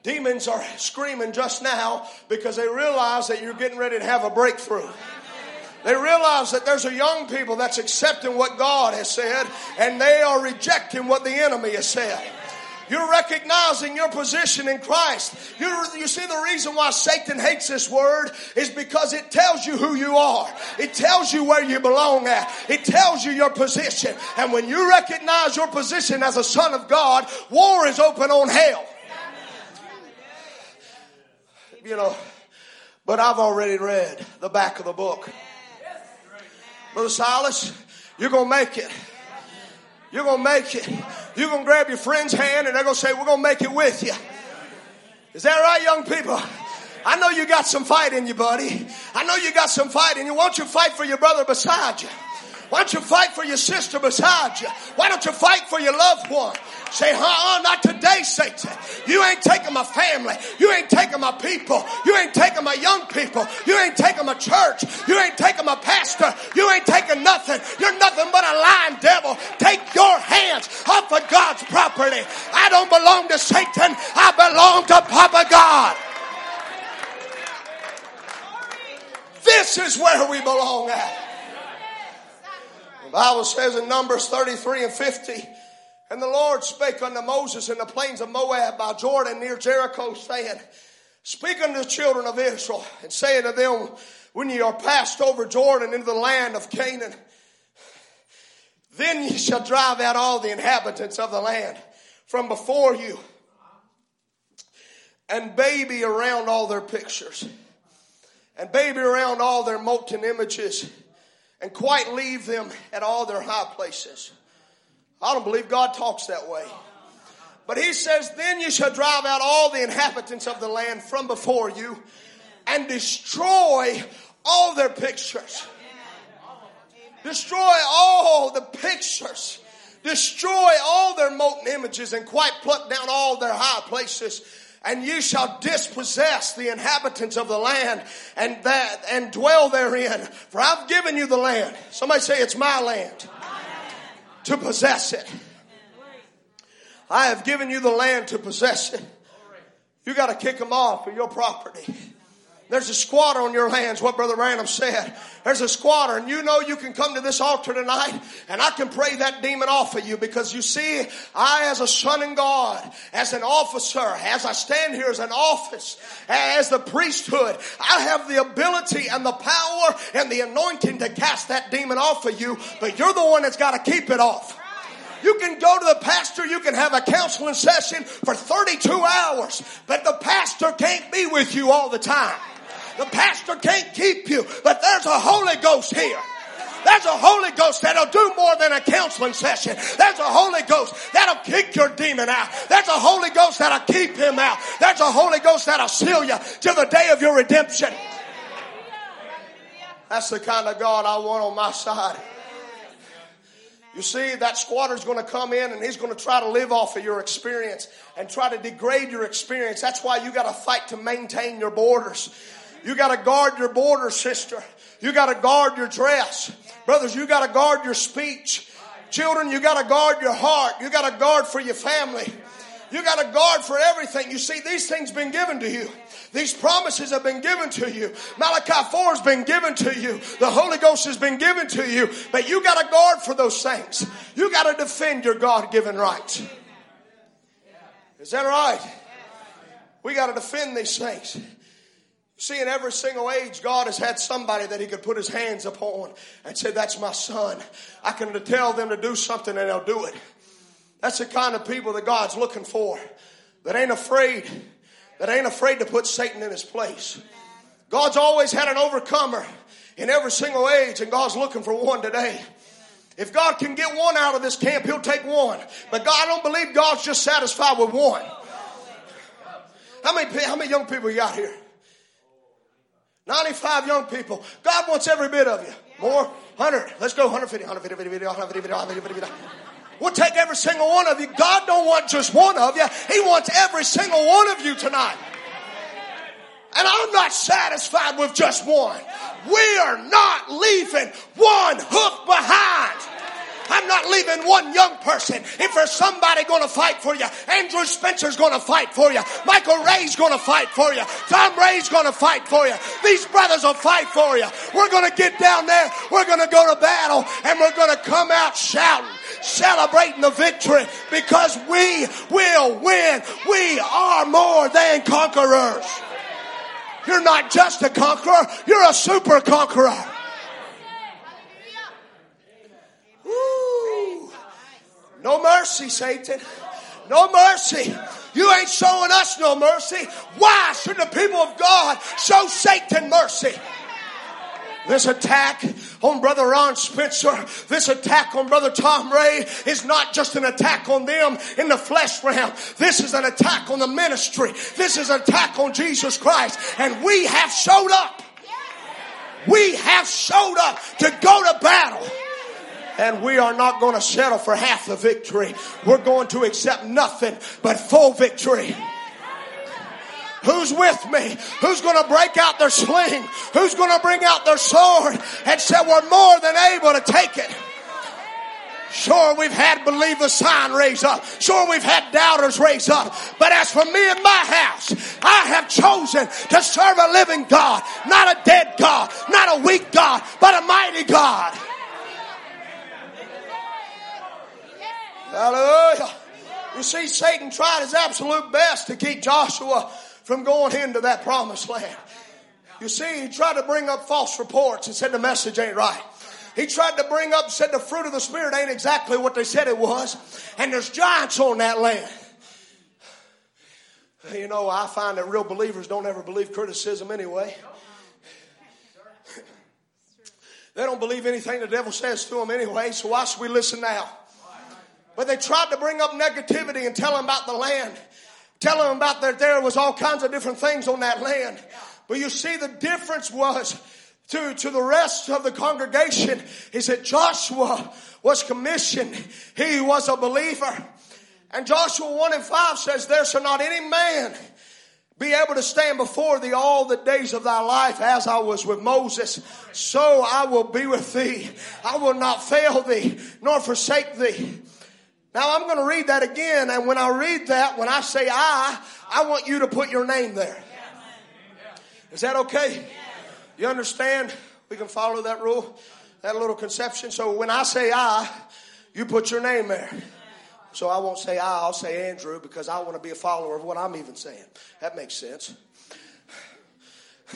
Demons are screaming just now because they realize that you're getting ready to have a breakthrough. They realize that there's a young people that's accepting what God has said and they are rejecting what the enemy has said. You're recognizing your position in Christ. you you see, the reason why Satan hates this word is because it tells you who you are. It tells you where you belong at. It tells you your position. And when you recognize your position as a son of God, war is open on hell. You know, but I've already read the back of the book. Brother Silas, you're going to make it. You're going to make it. You're going to grab your friend's hand and they're going to say, we're going to make it with you. Is that right, young people? I know you got some fight in you, buddy. I know you got some fight in you. Won't you fight for your brother beside you? Why don't you fight for your sister beside you? Why don't you fight for your loved one? Say, uh-uh, not today, Satan. You ain't taking my family. You ain't taking my people. You ain't taking my young people. You ain't taking my church. You ain't taking my pastor. You ain't taking nothing. You're nothing but a lying devil. Take your hands off of God's property. I don't belong to Satan. I belong to Papa God. This is where we belong at. The Bible says in Numbers 33 and 50, and the Lord spake unto Moses in the plains of Moab by Jordan near Jericho, saying, Speak unto the children of Israel, and say unto them, When ye are passed over Jordan into the land of Canaan, then ye shall drive out all the inhabitants of the land from before you, and baby around all their pictures, and baby around all their molten images and quite leave them at all their high places. I don't believe God talks that way. But he says, Then you shall drive out all the inhabitants of the land from before you and destroy all their pictures. Destroy all the pictures. Destroy all their molten images and quite pluck down all their high places and you shall dispossess the inhabitants of the land and that and dwell therein. For I've given you the land. Somebody say it's my land to possess it. I have given you the land to possess it. You got to kick them off of your property. There's a squatter on your hands, what Brother Branham said. There's a squatter, and you know you can come to this altar tonight, and I can pray that demon off of you because you see, I, as a son in God, as an officer, as I stand here as an office, as the priesthood, I have the ability and the power and the anointing to cast that demon off of you, but you're the one that's got to keep it off. You can go to the pastor, you can have a counseling session for 32 hours, but the pastor can't be with you all the time. The pastor can't keep you, but there's a Holy Ghost here. There's a Holy Ghost that'll do more than a counseling session. There's a Holy Ghost that'll kick your demon out. There's a Holy Ghost that'll keep him out. There's a Holy Ghost that'll seal you to the day of your redemption. That's the kind of God I want on my side. You see, that squatter's going to come in and he's going to try to live off of your experience and try to degrade your experience. That's why you got to fight to maintain your borders. You got to guard your border, sister. You got to guard your dress. Brothers, you got to guard your speech. Children, you got to guard your heart. You got to guard for your family. You got to guard for everything. You see, these things been given to you. These promises have been given to you. Malachi 4 has been given to you. The Holy Ghost has been given to you. But you got to guard for those things. You got to defend your God given rights. Is that right? We got to defend these things. See, in every single age, God has had somebody that He could put His hands upon and say, That's my son. I can tell them to do something and they'll do it. That's the kind of people that God's looking for. That ain't afraid. That ain't afraid to put Satan in his place. God's always had an overcomer in every single age, and God's looking for one today. If God can get one out of this camp, He'll take one. But God, I don't believe God's just satisfied with one. How many, how many young people you got here? 95 young people. God wants every bit of you. More? 100. Let's go. 150, 150, 150, 150. We'll take every single one of you. God don't want just one of you. He wants every single one of you tonight. And I'm not satisfied with just one. We are not leaving one hook behind. I'm not leaving one young person. If there's somebody going to fight for you, Andrew Spencer's going to fight for you. Michael Ray's going to fight for you. Tom Ray's going to fight for you. These brothers will fight for you. We're going to get down there. We're going to go to battle and we're going to come out shouting celebrating the victory because we will win. We are more than conquerors. You're not just a conqueror, you're a super conqueror. No mercy, Satan. No mercy. You ain't showing us no mercy. Why should the people of God show Satan mercy? This attack on Brother Ron Spencer, this attack on Brother Tom Ray is not just an attack on them in the flesh realm. This is an attack on the ministry. This is an attack on Jesus Christ. And we have showed up. We have showed up to go to battle. And we are not going to settle for half the victory. We're going to accept nothing but full victory. Who's with me? Who's going to break out their sling? Who's going to bring out their sword and say, We're more than able to take it? Sure, we've had believe the sign raise up. Sure, we've had doubters raise up. But as for me and my house, I have chosen to serve a living God, not a dead God, not a weak God, but a mighty God. Hallelujah. You see, Satan tried his absolute best to keep Joshua from going into that promised land. You see, he tried to bring up false reports and said the message ain't right. He tried to bring up, said the fruit of the Spirit ain't exactly what they said it was. And there's giants on that land. You know, I find that real believers don't ever believe criticism anyway. They don't believe anything the devil says to them anyway, so why should we listen now? But they tried to bring up negativity and tell them about the land. Tell them about that there was all kinds of different things on that land. But you see, the difference was to, to the rest of the congregation is that Joshua was commissioned. He was a believer. And Joshua 1 and 5 says, There shall not any man be able to stand before thee all the days of thy life as I was with Moses. So I will be with thee. I will not fail thee nor forsake thee. Now I'm going to read that again. And when I read that, when I say I, I want you to put your name there. Is that okay? You understand? We can follow that rule, that little conception. So when I say I, you put your name there. So I won't say I, I'll say Andrew because I want to be a follower of what I'm even saying. That makes sense. *laughs*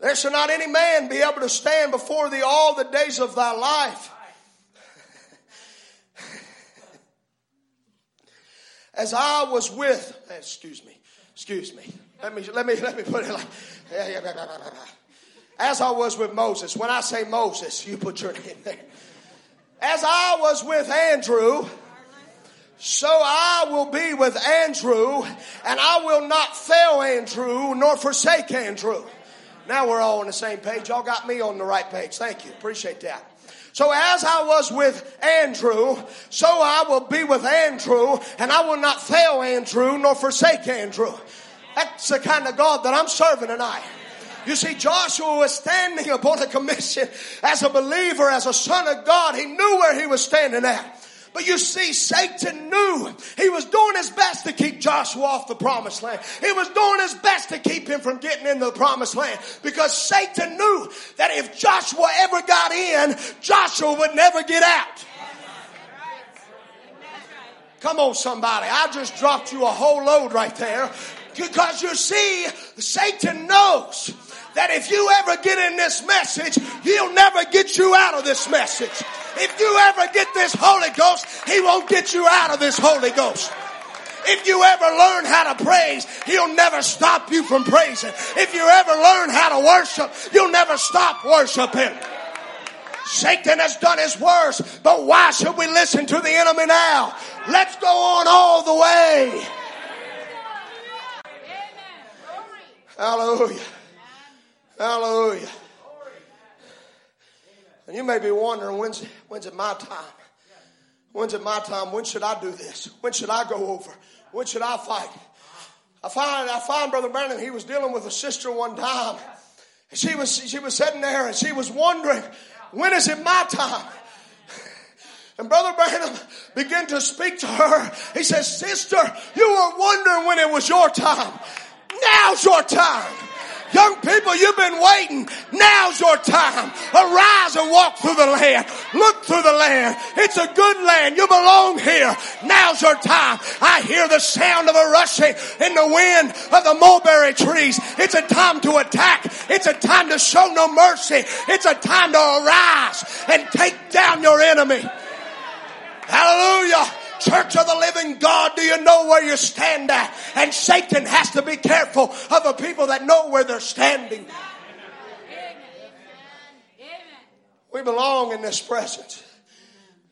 there shall not any man be able to stand before thee all the days of thy life. As I was with, eh, excuse me, excuse me. Let me, let me, let me put it like, as I was with Moses. When I say Moses, you put your name there. As I was with Andrew, so I will be with Andrew, and I will not fail Andrew nor forsake Andrew. Now we're all on the same page. Y'all got me on the right page. Thank you. Appreciate that. So as I was with Andrew, so I will be with Andrew, and I will not fail Andrew nor forsake Andrew. That's the kind of God that I'm serving tonight. You see, Joshua was standing upon a commission as a believer, as a son of God. He knew where he was standing at. But you see, Satan knew he was doing his best to keep Joshua off the promised land. He was doing his best to keep him from getting into the promised land because Satan knew that if Joshua ever got in, Joshua would never get out. Come on, somebody. I just dropped you a whole load right there. Because you see, Satan knows that if you ever get in this message, he'll never get you out of this message. If you ever get this Holy Ghost, He won't get you out of this Holy Ghost. If you ever learn how to praise, He'll never stop you from praising. If you ever learn how to worship, you'll never stop worshiping. Satan has done his worst, but why should we listen to the enemy now? Let's go on all the way. Hallelujah. Hallelujah. And you may be wondering, when's, when's it my time? When's it my time? When should I do this? When should I go over? When should I fight? I find, I find Brother Branham, he was dealing with a sister one time. She was, she was sitting there and she was wondering, when is it my time? And Brother Branham began to speak to her. He says, Sister, you were wondering when it was your time. Now's your time. Young people, you've been waiting. Now's your time. Arise and walk through the land. Look through the land. It's a good land. You belong here. Now's your time. I hear the sound of a rushing in the wind of the mulberry trees. It's a time to attack. It's a time to show no mercy. It's a time to arise and take down your enemy. Hallelujah. Church of the living God, do you know where you stand at? And Satan has to be careful of the people that know where they're standing. We belong in this presence.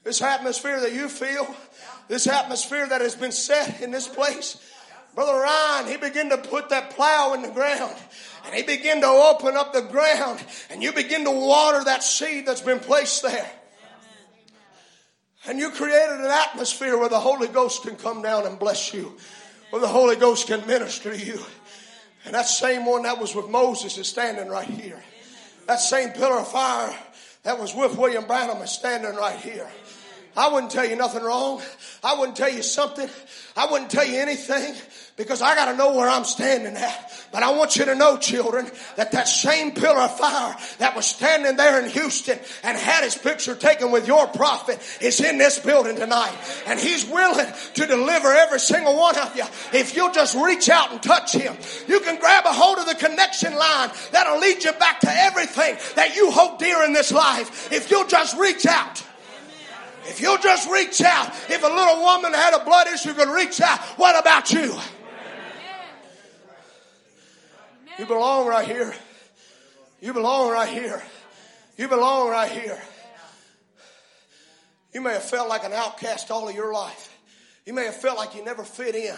This atmosphere that you feel, this atmosphere that has been set in this place. Brother Ryan, he began to put that plow in the ground and he began to open up the ground and you begin to water that seed that's been placed there. And you created an atmosphere where the Holy Ghost can come down and bless you, where the Holy Ghost can minister to you. And that same one that was with Moses is standing right here. That same pillar of fire that was with William Branham is standing right here. I wouldn't tell you nothing wrong. I wouldn't tell you something. I wouldn't tell you anything because I got to know where I'm standing at. But I want you to know, children, that that same pillar of fire that was standing there in Houston and had his picture taken with your prophet is in this building tonight. And he's willing to deliver every single one of you. If you'll just reach out and touch him, you can grab a hold of the connection line that'll lead you back to everything that you hold dear in this life. If you'll just reach out. If you'll just reach out, if a little woman had a blood issue could reach out, what about you? You belong right here. You belong right here. You belong right here. You may have felt like an outcast all of your life. You may have felt like you never fit in.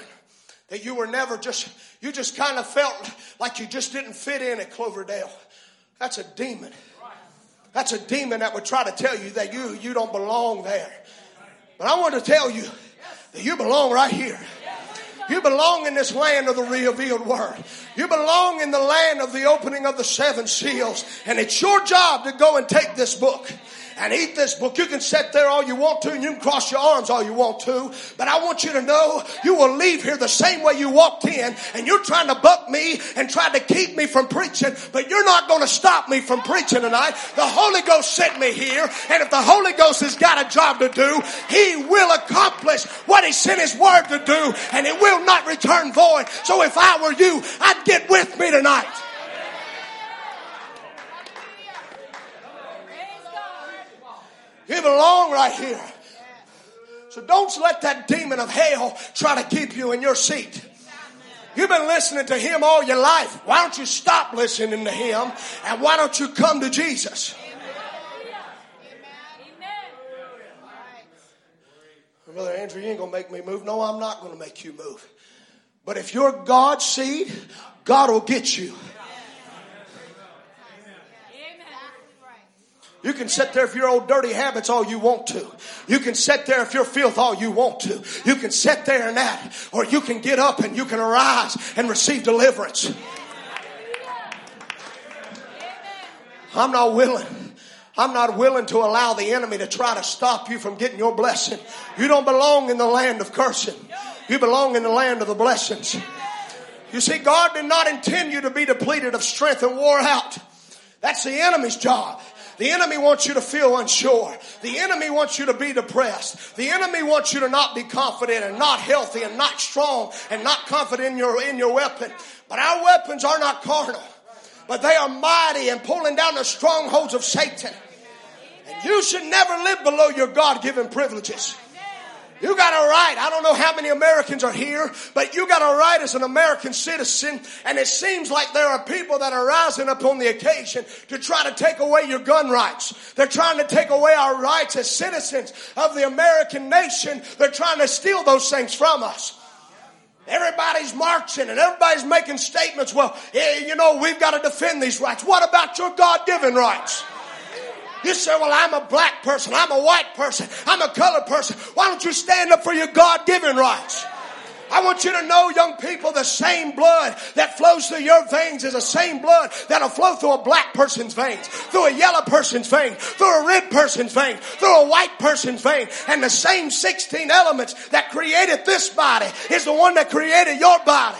That you were never just, you just kind of felt like you just didn't fit in at Cloverdale. That's a demon. That's a demon that would try to tell you that you, you don't belong there. But I want to tell you that you belong right here. You belong in this land of the revealed word. You belong in the land of the opening of the seven seals. And it's your job to go and take this book and eat this book. You can sit there all you want to and you can cross your arms all you want to. But I want you to know you will leave here the same way you walked in and you're trying to buck me and try to keep me from preaching, but you're not going to stop me from preaching tonight. The Holy Ghost sent me here and if the Holy Ghost has got a job to do, He will accomplish what He sent His word to do and it will not return void. So if I were you, I'd get with me tonight. You belong right here. So don't let that demon of hell try to keep you in your seat. You've been listening to him all your life. Why don't you stop listening to him and why don't you come to Jesus? Brother Andrew, you ain't gonna make me move. No, I'm not gonna make you move. But if you're God's seed, God will get you. You can sit there if your old dirty habits all you want to. You can sit there if you're filth all you want to. You can sit there and that. Or you can get up and you can arise and receive deliverance. I'm not willing. I'm not willing to allow the enemy to try to stop you from getting your blessing. You don't belong in the land of cursing. You belong in the land of the blessings. You see, God did not intend you to be depleted of strength and wore out. That's the enemy's job. The enemy wants you to feel unsure. The enemy wants you to be depressed. The enemy wants you to not be confident and not healthy and not strong and not confident in your, in your weapon. But our weapons are not carnal, but they are mighty and pulling down the strongholds of Satan. And you should never live below your God given privileges. You got a right. I don't know how many Americans are here, but you got a right as an American citizen. And it seems like there are people that are rising up on the occasion to try to take away your gun rights. They're trying to take away our rights as citizens of the American nation. They're trying to steal those things from us. Everybody's marching and everybody's making statements. Well, eh, you know, we've got to defend these rights. What about your God given rights? You say, well, I'm a black person, I'm a white person, I'm a colored person. Why don't you stand up for your God given rights? I want you to know, young people, the same blood that flows through your veins is the same blood that'll flow through a black person's veins, through a yellow person's vein, through a red person's vein, through a white person's vein. And the same 16 elements that created this body is the one that created your body.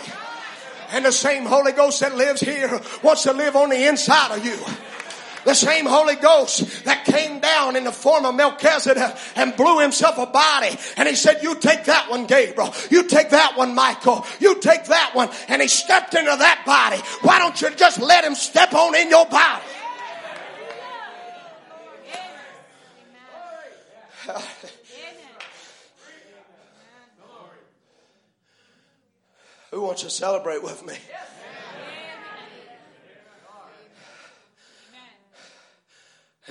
And the same Holy Ghost that lives here wants to live on the inside of you. The same Holy Ghost that came down in the form of Melchizedek and blew himself a body. And he said, you take that one, Gabriel. You take that one, Michael. You take that one. And he stepped into that body. Why don't you just let him step on in your body? *laughs* Who wants to celebrate with me?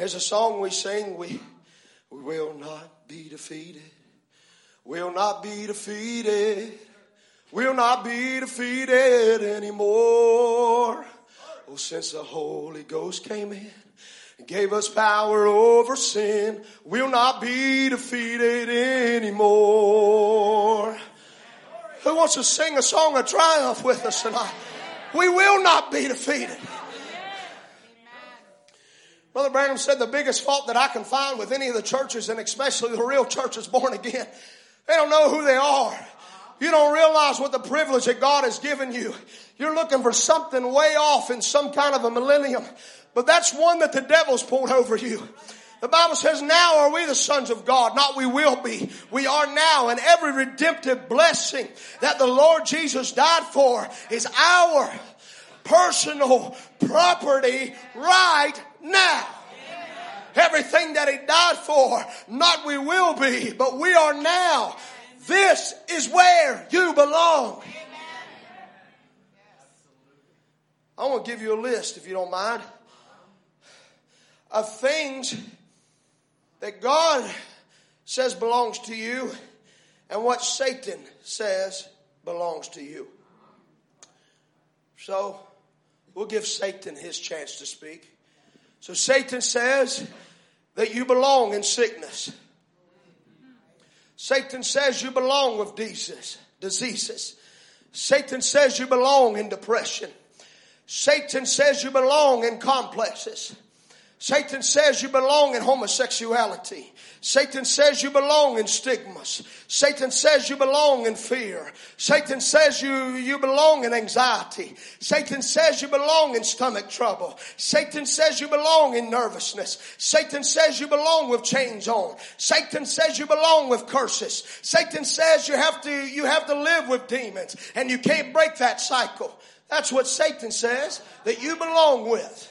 There's a song we sing, we, we will not be defeated. We'll not be defeated. We'll not be defeated anymore. Oh, since the Holy Ghost came in and gave us power over sin, we'll not be defeated anymore. Who wants to sing a song of triumph with us tonight? We will not be defeated. Brother Branham said the biggest fault that I can find with any of the churches, and especially the real churches born again, they don't know who they are. You don't realize what the privilege that God has given you. You're looking for something way off in some kind of a millennium, but that's one that the devil's pulled over you. The Bible says, now are we the sons of God, not we will be. We are now, and every redemptive blessing that the Lord Jesus died for is our personal property right now. Everything that He died for, not we will be, but we are now. This is where you belong. I want to give you a list, if you don't mind, of things that God says belongs to you and what Satan says belongs to you. So, we'll give Satan his chance to speak. So Satan says that you belong in sickness. Satan says you belong with diseases. diseases. Satan says you belong in depression. Satan says you belong in complexes. Satan says you belong in homosexuality. Satan says you belong in stigmas. Satan says you belong in fear. Satan says you, you belong in anxiety. Satan says you belong in stomach trouble. Satan says you belong in nervousness. Satan says you belong with chains on. Satan says you belong with curses. Satan says you have to, you have to live with demons and you can't break that cycle. That's what Satan says that you belong with.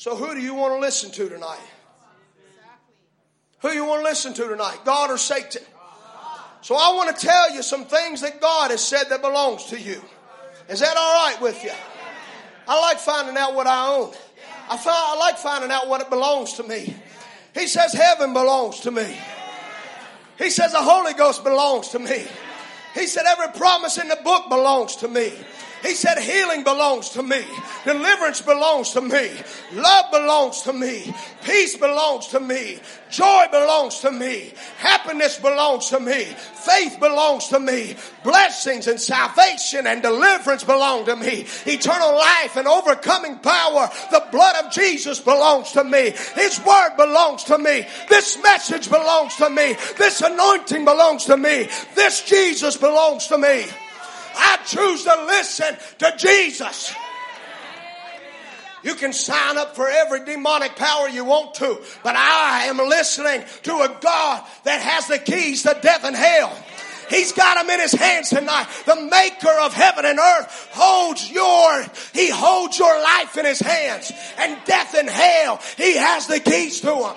So who do you want to listen to tonight? Who you want to listen to tonight? God or Satan? So I want to tell you some things that God has said that belongs to you. Is that all right with you? I like finding out what I own. I, find, I like finding out what it belongs to me. He says heaven belongs to me. He says the Holy Ghost belongs to me. He said every promise in the book belongs to me. He said, healing belongs to me. Deliverance belongs to me. Love belongs to me. Peace belongs to me. Joy belongs to me. Happiness belongs to me. Faith belongs to me. Blessings and salvation and deliverance belong to me. Eternal life and overcoming power. The blood of Jesus belongs to me. His word belongs to me. This message belongs to me. This anointing belongs to me. This Jesus belongs to me. I choose to listen to Jesus. You can sign up for every demonic power you want to, but I am listening to a God that has the keys to death and hell. He's got them in his hands tonight. The maker of heaven and earth holds your, he holds your life in his hands and death and hell. He has the keys to them.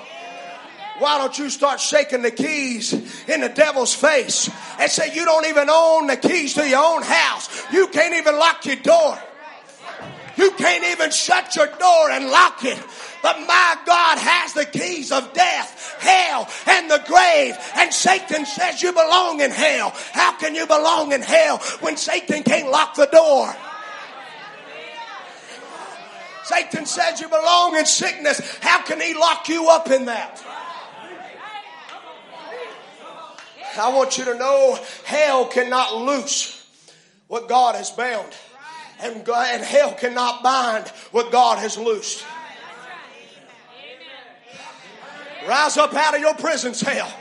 Why don't you start shaking the keys in the devil's face and say you don't even own the keys to your own house. You can't even lock your door. You can't even shut your door and lock it. But my God has the keys of death, hell, and the grave. And Satan says you belong in hell. How can you belong in hell when Satan can't lock the door? Satan says you belong in sickness. How can he lock you up in that? I want you to know hell cannot loose what God has bound. And, God, and hell cannot bind what God has loosed. Rise up out of your prison cell.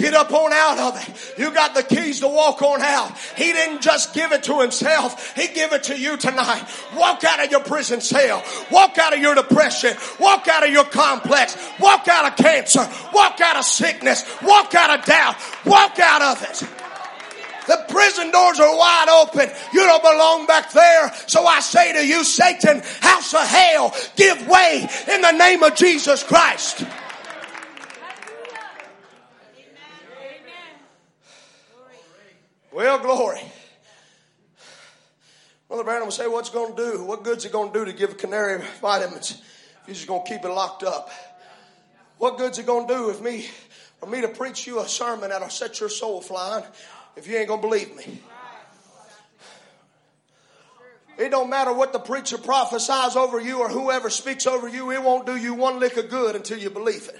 Get up on out of it. You got the keys to walk on out. He didn't just give it to himself. He give it to you tonight. Walk out of your prison cell. Walk out of your depression. Walk out of your complex. Walk out of cancer. Walk out of sickness. Walk out of doubt. Walk out of it. The prison doors are wide open. You don't belong back there. So I say to you, Satan, house of hell, give way in the name of Jesus Christ. Well, glory. Brother Branham will say, What's going to do? What good's it going to do to give a canary vitamins if you're just going to keep it locked up? What good's it gonna do if me for me to preach you a sermon that'll set your soul flying if you ain't gonna believe me? It don't matter what the preacher prophesies over you or whoever speaks over you, it won't do you one lick of good until you believe it.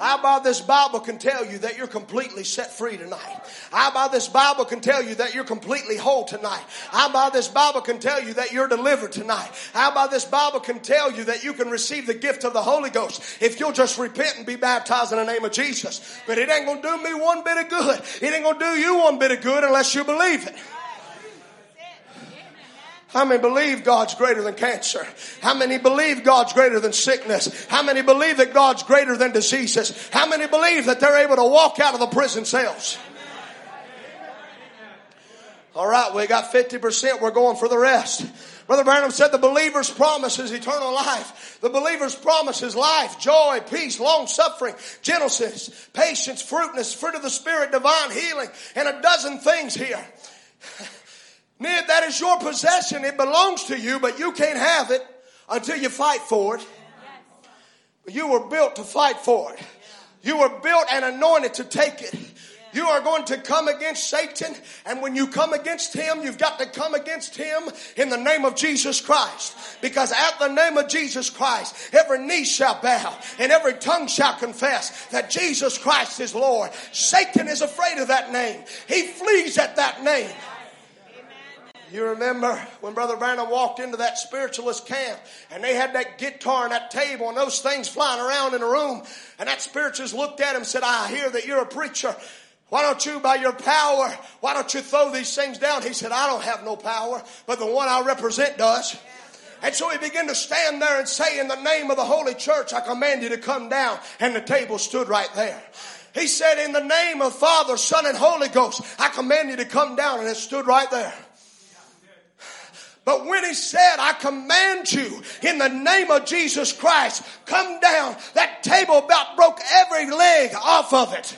I by this Bible can tell you that you're completely set free tonight. I by this Bible can tell you that you're completely whole tonight. I by this Bible can tell you that you're delivered tonight. I by this Bible can tell you that you can receive the gift of the Holy Ghost if you'll just repent and be baptized in the name of Jesus. But it ain't gonna do me one bit of good. It ain't gonna do you one bit of good unless you believe it. How many believe God's greater than cancer? How many believe God's greater than sickness? How many believe that God's greater than diseases? How many believe that they're able to walk out of the prison cells? All right, we got 50%. We're going for the rest. Brother Branham said the believer's promise is eternal life. The believer's promise is life, joy, peace, long suffering, gentleness, patience, fruitness, fruit of the Spirit, divine healing, and a dozen things here. *laughs* Ned, that is your possession. It belongs to you, but you can't have it until you fight for it. You were built to fight for it. You were built and anointed to take it. You are going to come against Satan, and when you come against him, you've got to come against him in the name of Jesus Christ. Because at the name of Jesus Christ, every knee shall bow and every tongue shall confess that Jesus Christ is Lord. Satan is afraid of that name. He flees at that name. You remember when Brother Branham walked into that spiritualist camp and they had that guitar and that table and those things flying around in the room and that spiritualist looked at him and said, I hear that you're a preacher. Why don't you, by your power, why don't you throw these things down? He said, I don't have no power, but the one I represent does. And so he began to stand there and say, in the name of the Holy Church, I command you to come down. And the table stood right there. He said, in the name of Father, Son, and Holy Ghost, I command you to come down. And it stood right there. But when he said, I command you in the name of Jesus Christ, come down, that table about broke every leg off of it.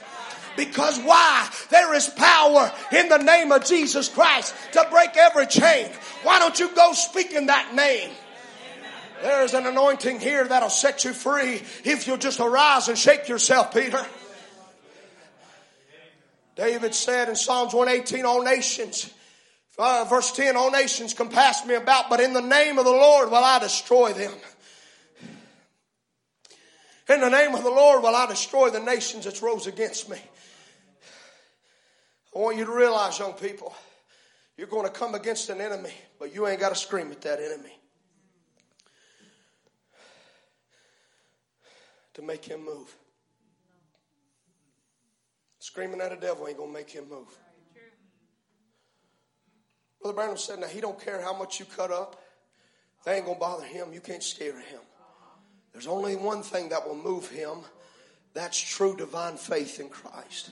Because why? There is power in the name of Jesus Christ to break every chain. Why don't you go speak in that name? There's an anointing here that'll set you free if you'll just arise and shake yourself, Peter. David said in Psalms 118, all nations uh, verse 10, all nations compass me about, but in the name of the Lord will I destroy them. In the name of the Lord will I destroy the nations that rose against me. I want you to realize, young people, you're going to come against an enemy, but you ain't got to scream at that enemy to make him move. Screaming at a devil ain't going to make him move. Brother Branham said, now he don't care how much you cut up. They ain't going to bother him. You can't scare him. There's only one thing that will move him. That's true divine faith in Christ.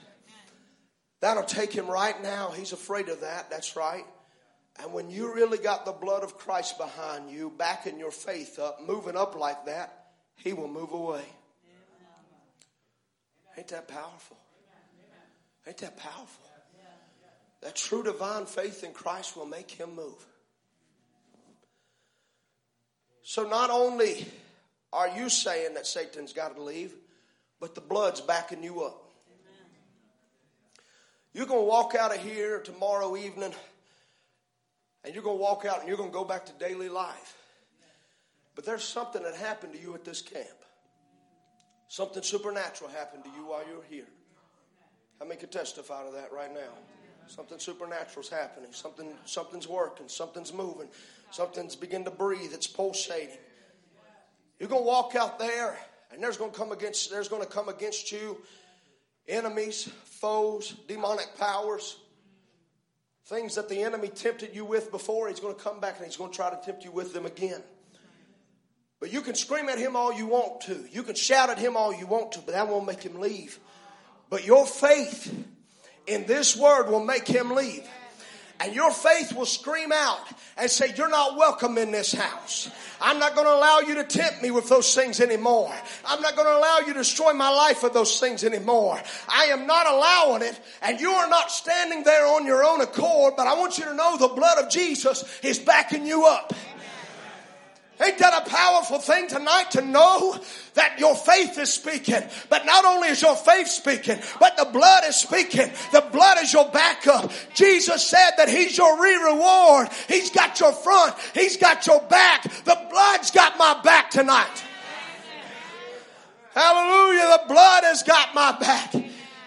That'll take him right now. He's afraid of that. That's right. And when you really got the blood of Christ behind you, backing your faith up, moving up like that, he will move away. Ain't that powerful? Ain't that powerful? That true divine faith in Christ will make him move. So not only are you saying that Satan's got to leave, but the blood's backing you up. You're going to walk out of here tomorrow evening and you're going to walk out and you're going to go back to daily life. But there's something that happened to you at this camp. Something supernatural happened to you while you were here. How many could testify to that right now? Something supernatural's happening. Something, something's working. Something's moving. Something's beginning to breathe. It's pulsating. You're going to walk out there, and there's going to come against. There's to come against you enemies, foes, demonic powers, things that the enemy tempted you with before. He's going to come back and he's going to try to tempt you with them again. But you can scream at him all you want to. You can shout at him all you want to, but that won't make him leave. But your faith in this word will make him leave. And your faith will scream out and say, You're not welcome in this house. I'm not going to allow you to tempt me with those things anymore. I'm not going to allow you to destroy my life with those things anymore. I am not allowing it. And you are not standing there on your own accord, but I want you to know the blood of Jesus is backing you up. Ain't that a powerful thing tonight to know that your faith is speaking? But not only is your faith speaking, but the blood is speaking. The blood is your backup. Jesus said that He's your re-reward. He's got your front. He's got your back. The blood's got my back tonight. Hallelujah. The blood has got my back.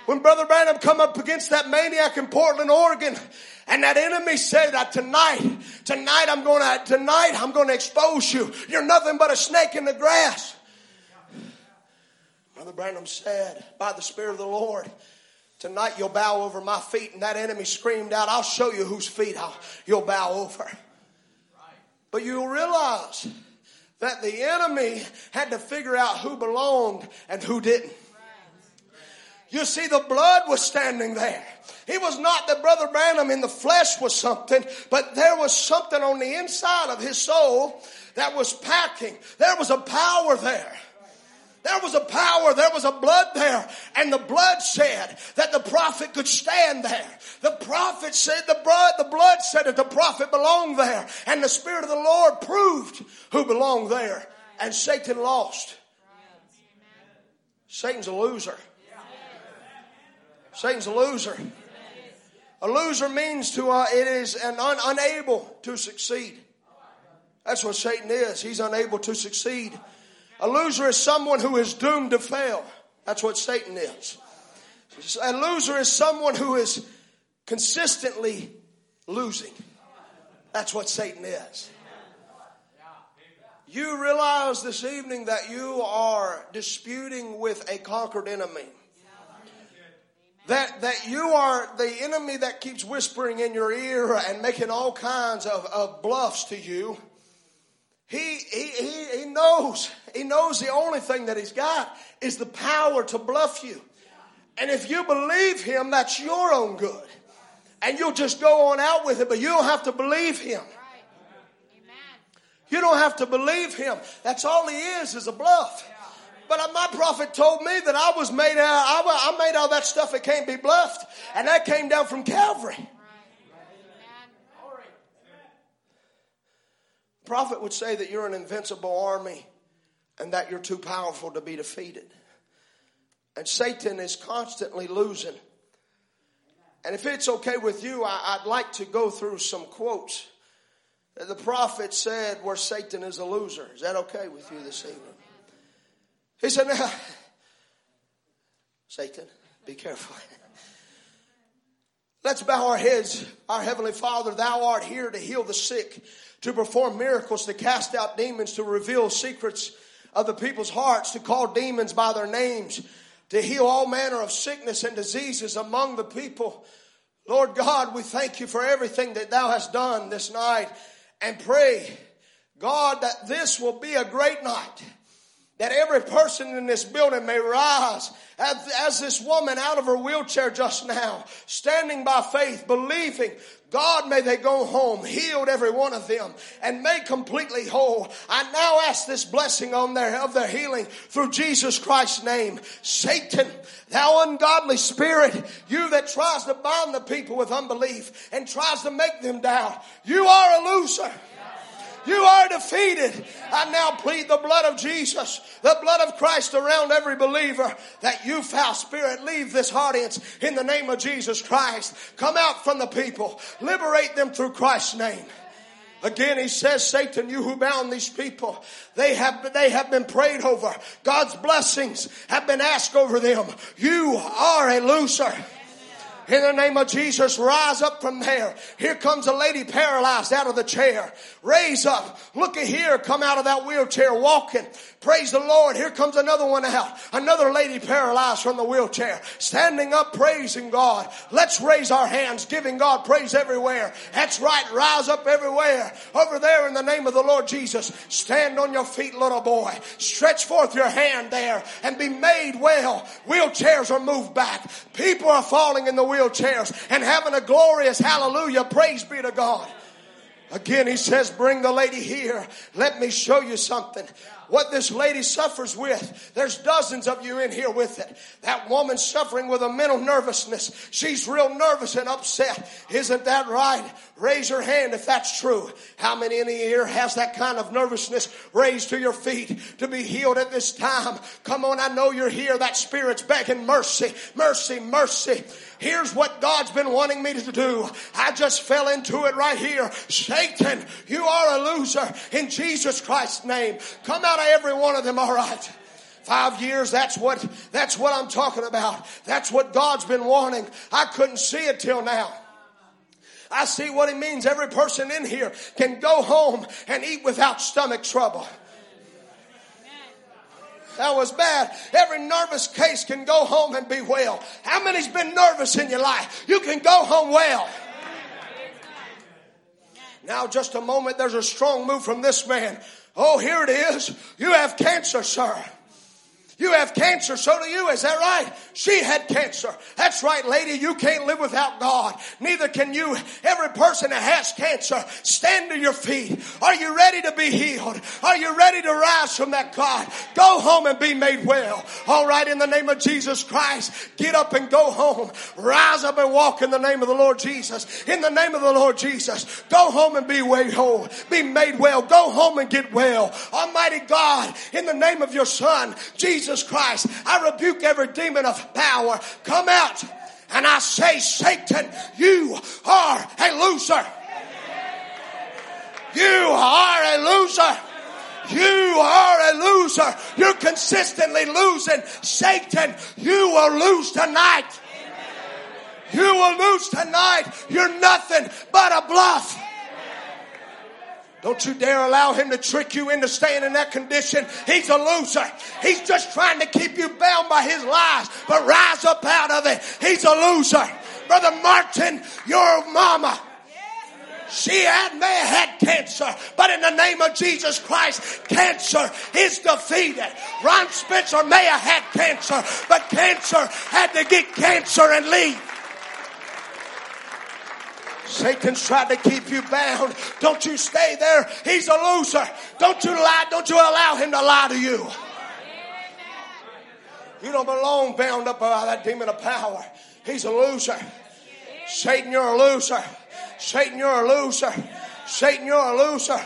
When Brother Branham come up against that maniac in Portland, Oregon, and that enemy said that tonight, tonight I'm gonna, tonight I'm gonna expose you. You're nothing but a snake in the grass. Brother Branham said, by the Spirit of the Lord, tonight you'll bow over my feet. And that enemy screamed out, I'll show you whose feet I'll, you'll bow over. But you'll realize that the enemy had to figure out who belonged and who didn't. You see, the blood was standing there. He was not that Brother Branham in the flesh was something, but there was something on the inside of his soul that was packing. There was a power there. There was a power, there was a blood there, and the blood said that the prophet could stand there. The prophet said the blood, the blood said that the prophet belonged there, and the Spirit of the Lord proved who belonged there, and Satan lost. Satan's a loser. Satan's a loser. A loser means to uh, it is an un- unable to succeed. That's what Satan is. He's unable to succeed. A loser is someone who is doomed to fail. That's what Satan is. A loser is someone who is consistently losing. That's what Satan is. You realize this evening that you are disputing with a conquered enemy. That, that you are the enemy that keeps whispering in your ear and making all kinds of, of bluffs to you. He, he, he, he knows, he knows the only thing that he's got is the power to bluff you. And if you believe him, that's your own good. And you'll just go on out with it, but you don't have to believe him. You don't have to believe him. That's all he is, is a bluff. But uh, my prophet told me that I was made uh, out, I, made all that stuff that can't be bluffed. And that came down from Calvary. Prophet would say that you're an invincible army and that you're too powerful to be defeated. And Satan is constantly losing. And if it's okay with you, I, would like to go through some quotes that the prophet said where Satan is a loser. Is that okay with you this evening? He said, Now, Satan, be careful. Let's bow our heads. Our Heavenly Father, Thou art here to heal the sick, to perform miracles, to cast out demons, to reveal secrets of the people's hearts, to call demons by their names, to heal all manner of sickness and diseases among the people. Lord God, we thank you for everything that Thou hast done this night and pray, God, that this will be a great night that every person in this building may rise as, as, this woman out of her wheelchair just now, standing by faith, believing, God, may they go home, healed every one of them, and made completely whole. I now ask this blessing on their, of their healing through Jesus Christ's name. Satan, thou ungodly spirit, you that tries to bind the people with unbelief and tries to make them doubt, you are a loser. You are defeated. I now plead the blood of Jesus, the blood of Christ around every believer that you foul spirit leave this audience in the name of Jesus Christ. Come out from the people. Liberate them through Christ's name. Again, he says, Satan, you who bound these people, they have, they have been prayed over. God's blessings have been asked over them. You are a loser. In the name of Jesus, rise up from there. Here comes a lady paralyzed out of the chair. Raise up. Look at here. Come out of that wheelchair walking. Praise the Lord. Here comes another one out. Another lady paralyzed from the wheelchair. Standing up, praising God. Let's raise our hands, giving God praise everywhere. That's right. Rise up everywhere. Over there in the name of the Lord Jesus. Stand on your feet, little boy. Stretch forth your hand there and be made well. Wheelchairs are moved back. People are falling in the wheelchairs and having a glorious hallelujah. Praise be to God. Again, he says, bring the lady here. Let me show you something. what this lady suffers with. There's dozens of you in here with it. That woman suffering with a mental nervousness. She's real nervous and upset. Isn't that right? Raise your hand if that's true. How many in here has that kind of nervousness raised to your feet to be healed at this time? Come on, I know you're here. That spirit's begging mercy, mercy, mercy. Here's what God's been wanting me to do. I just fell into it right here. Satan, you are a loser in Jesus Christ's name. Come out of every one of them, all right. Five years, that's what, that's what I'm talking about. That's what God's been wanting. I couldn't see it till now. I see what it means. Every person in here can go home and eat without stomach trouble. That was bad. Every nervous case can go home and be well. How many's been nervous in your life? You can go home well. Now, just a moment, there's a strong move from this man. Oh, here it is. You have cancer, sir. You have cancer, so do you. Is that right? She had cancer. That's right, lady. You can't live without God. Neither can you. Every person that has cancer, stand to your feet. Are you ready to be healed? Are you ready to rise from that God? Go home and be made well. All right, in the name of Jesus Christ, get up and go home. Rise up and walk in the name of the Lord Jesus. In the name of the Lord Jesus, go home and be made whole. Be made well. Go home and get well. Almighty God, in the name of your Son, Jesus Jesus Christ, I rebuke every demon of power. Come out. And I say, Satan, you are a loser. You are a loser. You are a loser. You're consistently losing. Satan, you will lose tonight. You will lose tonight. You're nothing but a bluff. Don't you dare allow him to trick you into staying in that condition. He's a loser. He's just trying to keep you bound by his lies, but rise up out of it. He's a loser. Brother Martin, your mama. She had, may have had cancer, but in the name of Jesus Christ, cancer is defeated. Ron Spencer may have had cancer, but cancer had to get cancer and leave. Satan's tried to keep you bound. Don't you stay there. He's a loser. Don't you lie. Don't you allow him to lie to you. You don't belong bound up by that demon of power. He's a loser. Satan, you're a loser. Satan, you're a loser. Satan, you're a loser.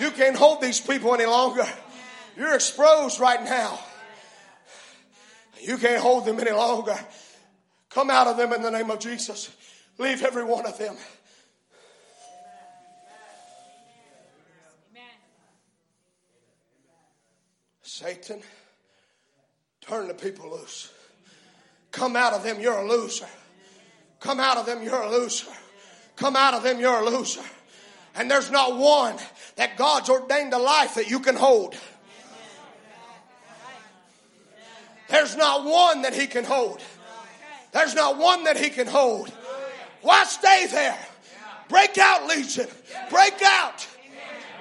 You can't hold these people any longer. You're exposed right now. You can't hold them any longer. Come out of them in the name of Jesus. Leave every one of them. Satan, turn the people loose. Come out of them, you're a loser. Come out of them, you're a loser. Come out of them, you're a loser. And there's not one that God's ordained a life that you can hold. There's not one that He can hold. There's not one that He can hold. Why stay there? Break out, Legion. Break out.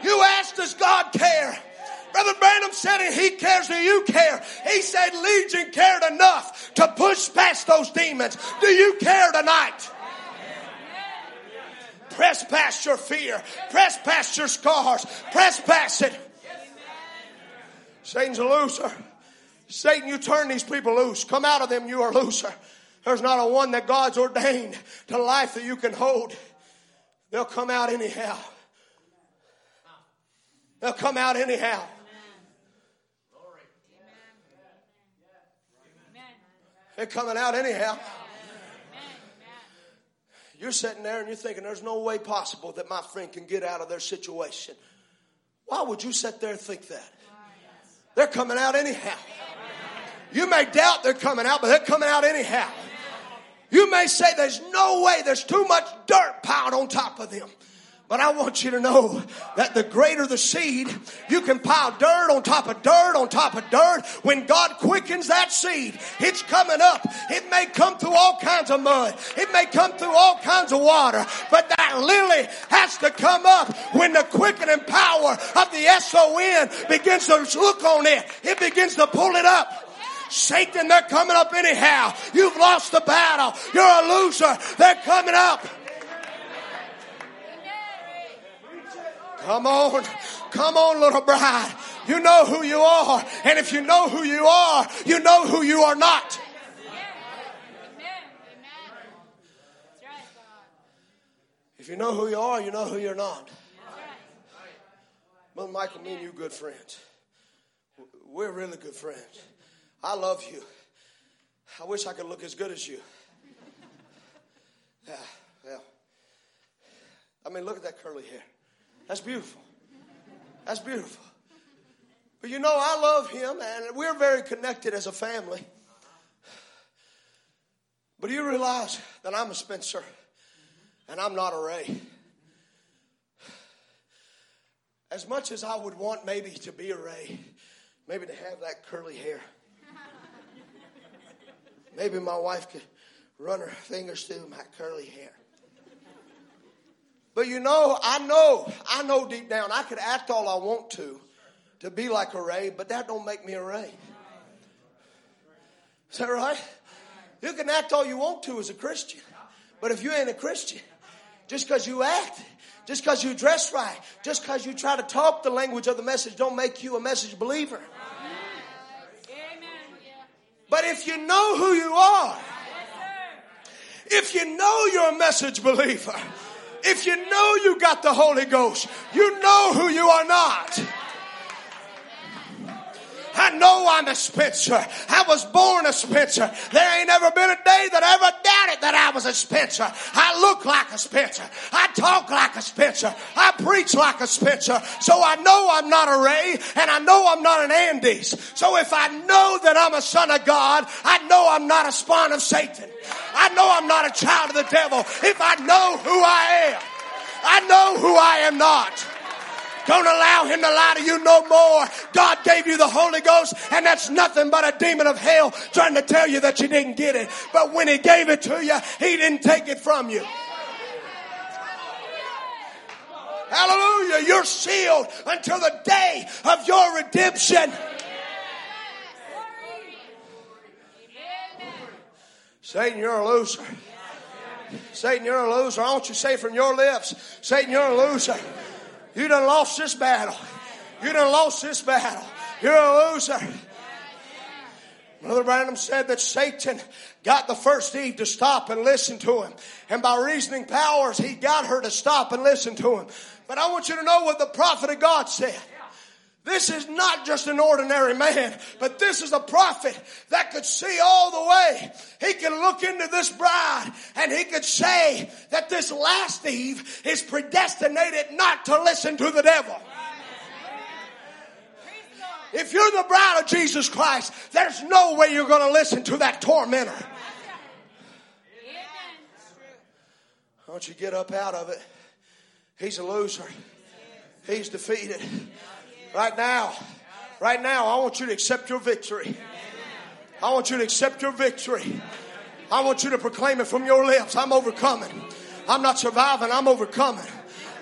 You ask, does God care? Brother Branham said it, he cares, do you care? He said Legion cared enough to push past those demons. Do you care tonight? Press past your fear. Press past your scars. Press past it. Satan's a loser. Satan, you turn these people loose. Come out of them, you are loser. There's not a one that God's ordained to life that you can hold. They'll come out anyhow. They'll come out anyhow. They're coming out anyhow. You're sitting there and you're thinking there's no way possible that my friend can get out of their situation. Why would you sit there and think that? They're coming out anyhow. You may doubt they're coming out, but they're coming out anyhow. You may say there's no way, there's too much dirt piled on top of them. But I want you to know that the greater the seed, you can pile dirt on top of dirt on top of dirt. When God quickens that seed, it's coming up. It may come through all kinds of mud. It may come through all kinds of water. But that lily has to come up when the quickening power of the S-O-N begins to look on it. It begins to pull it up. Satan, they're coming up anyhow. You've lost the battle. You're a loser. They're coming up. Come on. Come on, little bride. You know who you are. And if you know who you are, you know who you are not. If you know who you are, you know who you're not. Brother Michael, me and you good friends. We're really good friends. I love you. I wish I could look as good as you. Yeah, yeah. I mean, look at that curly hair. That's beautiful. That's beautiful. But you know, I love him, and we're very connected as a family. But you realize that I'm a Spencer, and I'm not a Ray. As much as I would want maybe to be a Ray, maybe to have that curly hair, maybe my wife could run her fingers through my curly hair. But you know, I know, I know deep down, I could act all I want to to be like a Ray, but that don't make me a Ray. Is that right? You can act all you want to as a Christian, but if you ain't a Christian, just because you act, just because you dress right, just because you try to talk the language of the message, don't make you a message believer. But if you know who you are, if you know you're a message believer, if you know you got the Holy Ghost, you know who you are not. I know I'm a Spencer. I was born a Spencer. There ain't ever been a day that I ever doubted that I was a Spencer. I look like a Spencer. I talk like a Spencer. I preach like a Spencer. So I know I'm not a Ray and I know I'm not an Andes. So if I know that I'm a son of God, I know I'm not a spawn of Satan. I know I'm not a child of the devil. If I know who I am, I know who I am not. Don't allow him to lie to you no more. God gave you the Holy Ghost, and that's nothing but a demon of hell trying to tell you that you didn't get it. But when he gave it to you, he didn't take it from you. Hallelujah. You're sealed until the day of your redemption. Satan, you're a loser. Satan, you're a loser. I want you to say from your lips, Satan, you're a loser. You done lost this battle. You done lost this battle. You're a loser. Brother Branham said that Satan got the first Eve to stop and listen to him. And by reasoning powers, he got her to stop and listen to him. But I want you to know what the prophet of God said. This is not just an ordinary man, but this is a prophet that could see all the way. He can look into this bride and he could say that this last Eve is predestinated not to listen to the devil. If you're the bride of Jesus Christ, there's no way you're going to listen to that tormentor. Don't you get up out of it? He's a loser. He's defeated. Right now, right now, I want you to accept your victory. I want you to accept your victory. I want you to proclaim it from your lips. I'm overcoming. I'm not surviving, I'm overcoming.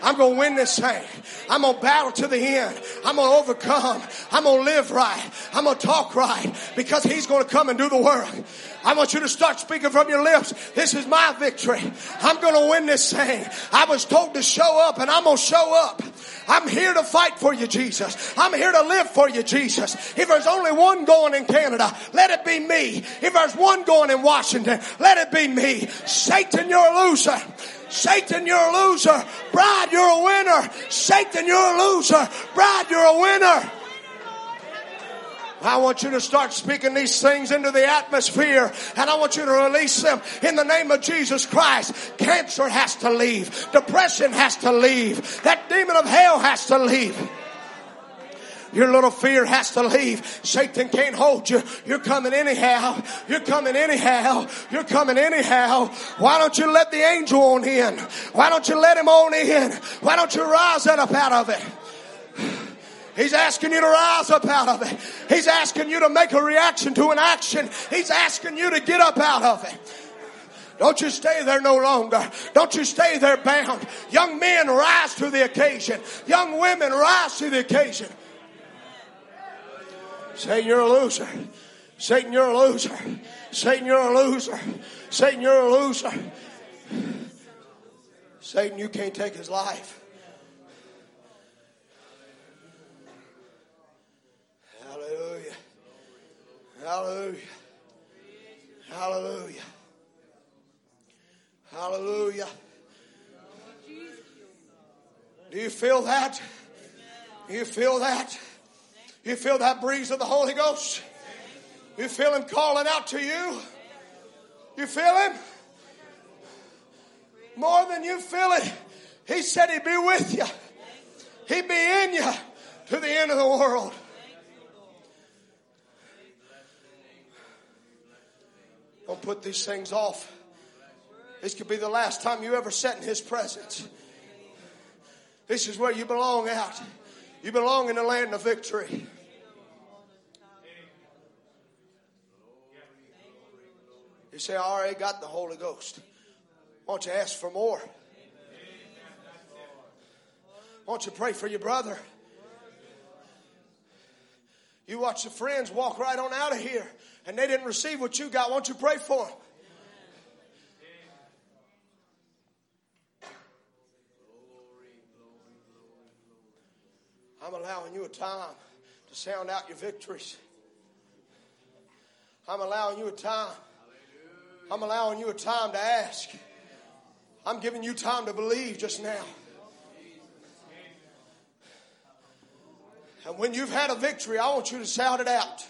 I'm going to win this thing. I'm going to battle to the end. I'm going to overcome. I'm going to live right. I'm going to talk right because he's going to come and do the work. I want you to start speaking from your lips. This is my victory. I'm going to win this thing. I was told to show up and I'm going to show up. I'm here to fight for you, Jesus. I'm here to live for you, Jesus. If there's only one going in Canada, let it be me. If there's one going in Washington, let it be me. Satan, you're a loser. Satan, you're a loser. Bride, you're a winner. Satan, you're a loser. Bride, you're a winner. I want you to start speaking these things into the atmosphere and I want you to release them in the name of Jesus Christ. Cancer has to leave. Depression has to leave. That demon of hell has to leave. Your little fear has to leave. Satan can't hold you. You're coming anyhow. You're coming anyhow. You're coming anyhow. Why don't you let the angel on in? Why don't you let him on in? Why don't you rise up out of it? He's asking you to rise up out of it. He's asking you to make a reaction to an action. He's asking you to get up out of it. Don't you stay there no longer. Don't you stay there bound. Young men rise to the occasion. Young women rise to the occasion. Satan, you're a loser. Satan, you're a loser. Satan, you're a loser. Satan, you're a loser. Satan, you can't take his life. Hallelujah. Hallelujah. Hallelujah. Do you feel that? Do you feel that? You feel that breeze of the Holy Ghost? You feel Him calling out to you? You feel Him? More than you feel it, He said He'd be with you, He'd be in you to the end of the world. Don't put these things off. This could be the last time you ever sat in His presence. This is where you belong out. You belong in the land of victory. You say, I already got the Holy Ghost. Don't you ask for more? Don't you pray for your brother? You watch your friends walk right on out of here and they didn't receive what you got. Why don't you pray for them? I'm allowing you a time to sound out your victories. I'm allowing you a time. I'm allowing you a time to ask. I'm giving you time to believe just now. And when you've had a victory, I want you to shout it out.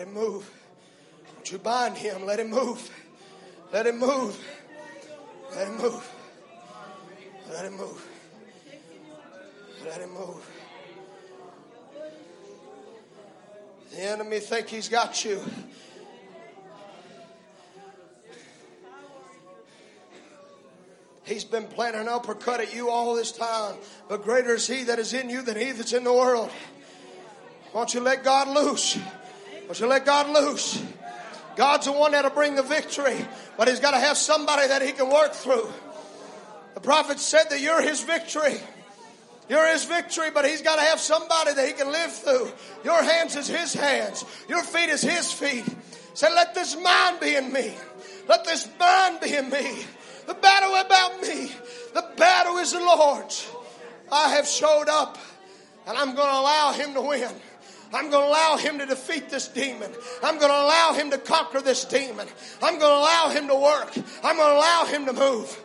Let him move. Don't you bind him. Let him move. Let him move. Let him move. Let him move. Let him move. The enemy think he's got you. He's been planning an uppercut at you all this time. But greater is he that is in you than he that's in the world. Won't you let God loose? Won't you let God loose? God's the one that'll bring the victory, but he's got to have somebody that he can work through. The prophet said that you're his victory. You're his victory, but he's got to have somebody that he can live through. Your hands is his hands. Your feet is his feet. Say, let this mind be in me. Let this mind be in me. The battle about me. The battle is the Lord's. I have showed up and I'm going to allow him to win. I'm going to allow him to defeat this demon. I'm going to allow him to conquer this demon. I'm going to allow him to work. I'm going to allow him to move.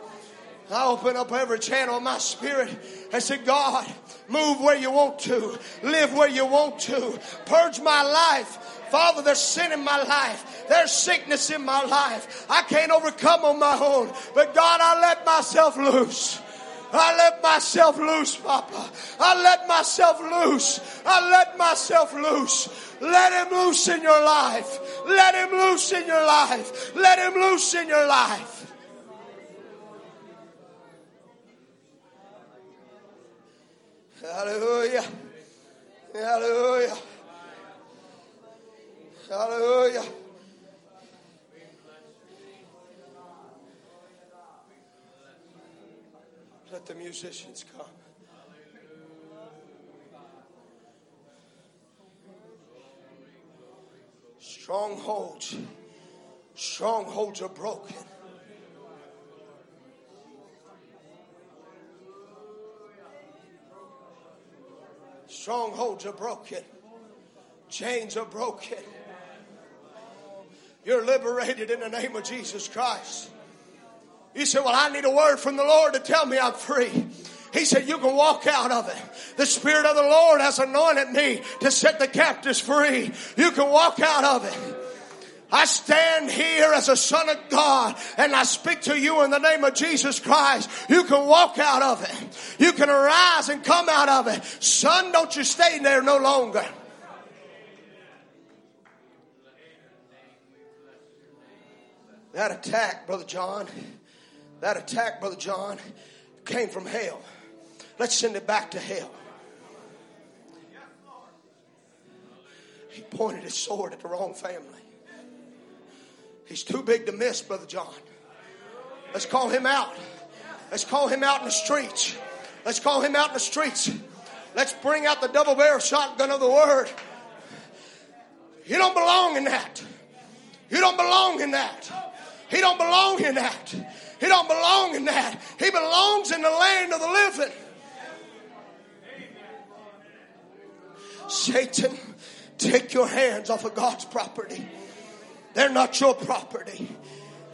I open up every channel of my spirit and say, God, move where you want to, live where you want to, purge my life. Father, there's sin in my life. There's sickness in my life. I can't overcome on my own. But God, I let myself loose. I let myself loose, Papa. I let myself loose. I let myself loose. Let him loose in your life. Let him loose in your life. Let him loose in your life. Hallelujah. Hallelujah. Hallelujah. Let the musicians come. Strongholds. Strongholds are broken. Strongholds are broken. Chains are broken. You're liberated in the name of Jesus Christ. You say, Well, I need a word from the Lord to tell me I'm free. He said, You can walk out of it. The Spirit of the Lord has anointed me to set the captives free. You can walk out of it. I stand here as a son of God and I speak to you in the name of Jesus Christ. You can walk out of it. You can arise and come out of it. Son, don't you stay in there no longer. That attack, Brother John, that attack, Brother John, came from hell. Let's send it back to hell. He pointed his sword at the wrong family. He's too big to miss, Brother John. Let's call him out. Let's call him out in the streets. Let's call him out in the streets. Let's bring out the double barrel shotgun of the word. You don't belong in that. You don't belong in that. He don't belong in that. He don't belong in that. He belongs in the land of the living. Satan, take your hands off of God's property. They're not your property.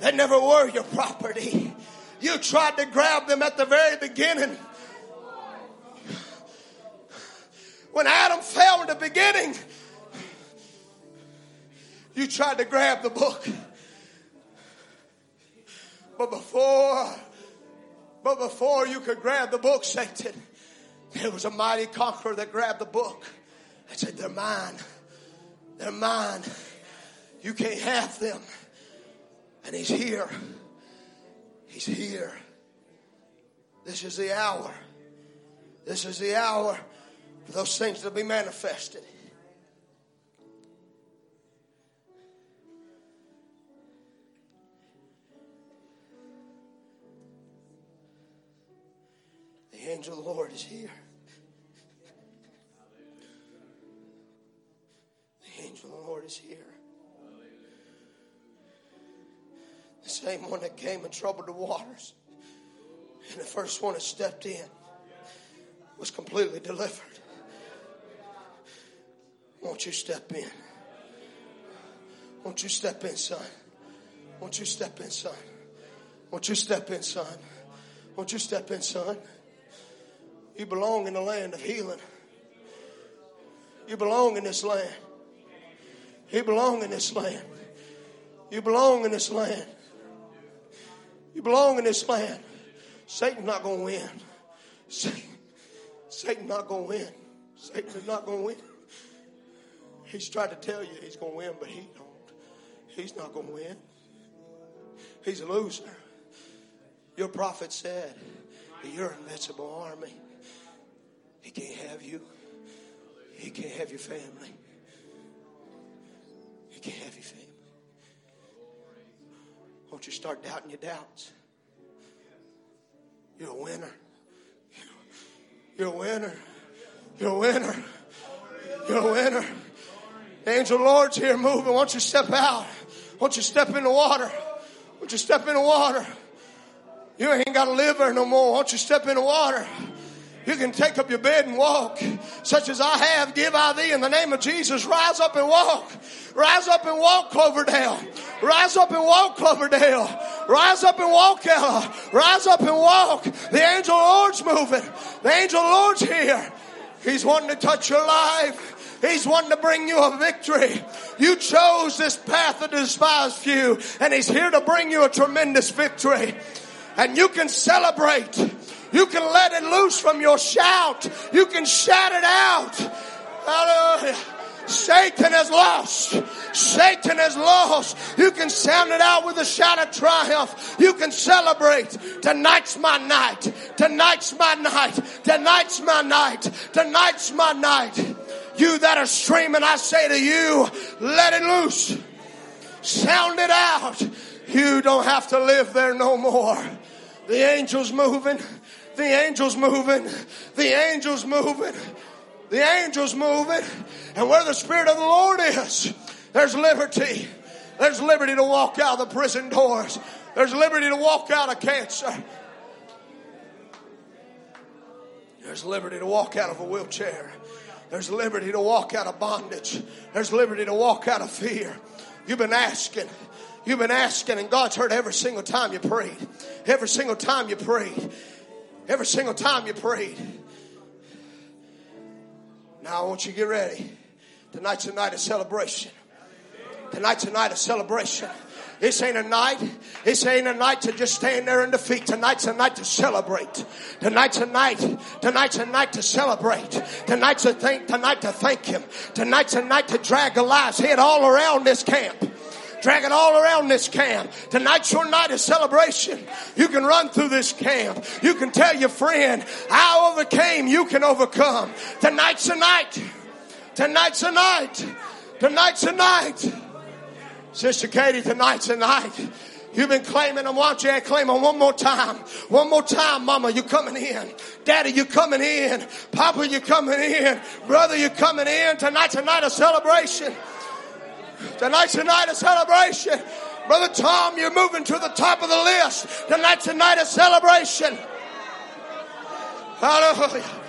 They never were your property. You tried to grab them at the very beginning. When Adam fell in the beginning, you tried to grab the book. But before, but before you could grab the book, Satan, there was a mighty conqueror that grabbed the book and said, They're mine. They're mine. You can't have them. And he's here. He's here. This is the hour. This is the hour for those things to be manifested. The angel of the Lord is here. The angel of the Lord is here. The same one that came and troubled the waters. And the first one that stepped in was completely delivered. Won't you step in? Won't you step in, son? Won't you step in, son? Won't you step in, son? Won't you step in, son? You belong in the land of healing. You belong in this land. You belong in this land. You belong in this land. You belong in this land. Satan's not going to win. Satan, Satan's not going to win. Satan is not going to win. He's tried to tell you he's going to win, but he don't. He's not going to win. He's a loser. Your prophet said, You're an invincible army. He can't have you. He can't have your family. He can't have your family. Won't you start doubting your doubts? You're a winner. You're a winner. You're a winner. You're a winner. The angel Lord's here moving. Won't you step out? Won't you step in the water? Won't you step in the water? You ain't got to live there no more. Won't you step in the water? You can take up your bed and walk, such as I have. Give I thee in the name of Jesus. Rise up and walk. Rise up and walk, Cloverdale. Rise up and walk, Cloverdale. Rise up and walk, Ella. Rise up and walk. The angel Lord's moving. The angel Lord's here. He's wanting to touch your life. He's wanting to bring you a victory. You chose this path of despised few, and He's here to bring you a tremendous victory. And you can celebrate. You can let it loose from your shout. You can shout it out. Hallelujah. Satan has lost. Satan has lost. You can sound it out with a shout of triumph. You can celebrate. Tonight's my night. Tonight's my night. Tonight's my night. Tonight's my night. You that are streaming, I say to you, let it loose. Sound it out. You don't have to live there no more. The angel's moving. The angel's moving. The angel's moving. The angel's moving. And where the Spirit of the Lord is, there's liberty. There's liberty to walk out of the prison doors. There's liberty to walk out of cancer. There's liberty to walk out of a wheelchair. There's liberty to walk out of bondage. There's liberty to walk out of fear. You've been asking. You've been asking, and God's heard every single time you prayed. Every single time you prayed. Every single time you prayed. Now I want you to get ready. Tonight's a night of celebration. Tonight's a night of celebration. This ain't a night. This ain't a night to just stand there in defeat. Tonight's a night to celebrate. Tonight's a night. Tonight's a night to celebrate. Tonight's a thing. Tonight to thank Him. Tonight's a night to drag Goliath's head all around this camp drag it all around this camp. Tonight's your night of celebration. You can run through this camp. You can tell your friend, I overcame, you can overcome. Tonight's a night. Tonight's a night. Tonight's a night. Sister Katie, tonight's a night. You've been claiming them. Why don't you claim them one more time? One more time, mama, you coming in. Daddy, you coming in. Papa, you coming in. Brother, you coming in. Tonight's a night of celebration. Tonight's a night of celebration. Brother Tom, you're moving to the top of the list. Tonight's a night of celebration. Hallelujah.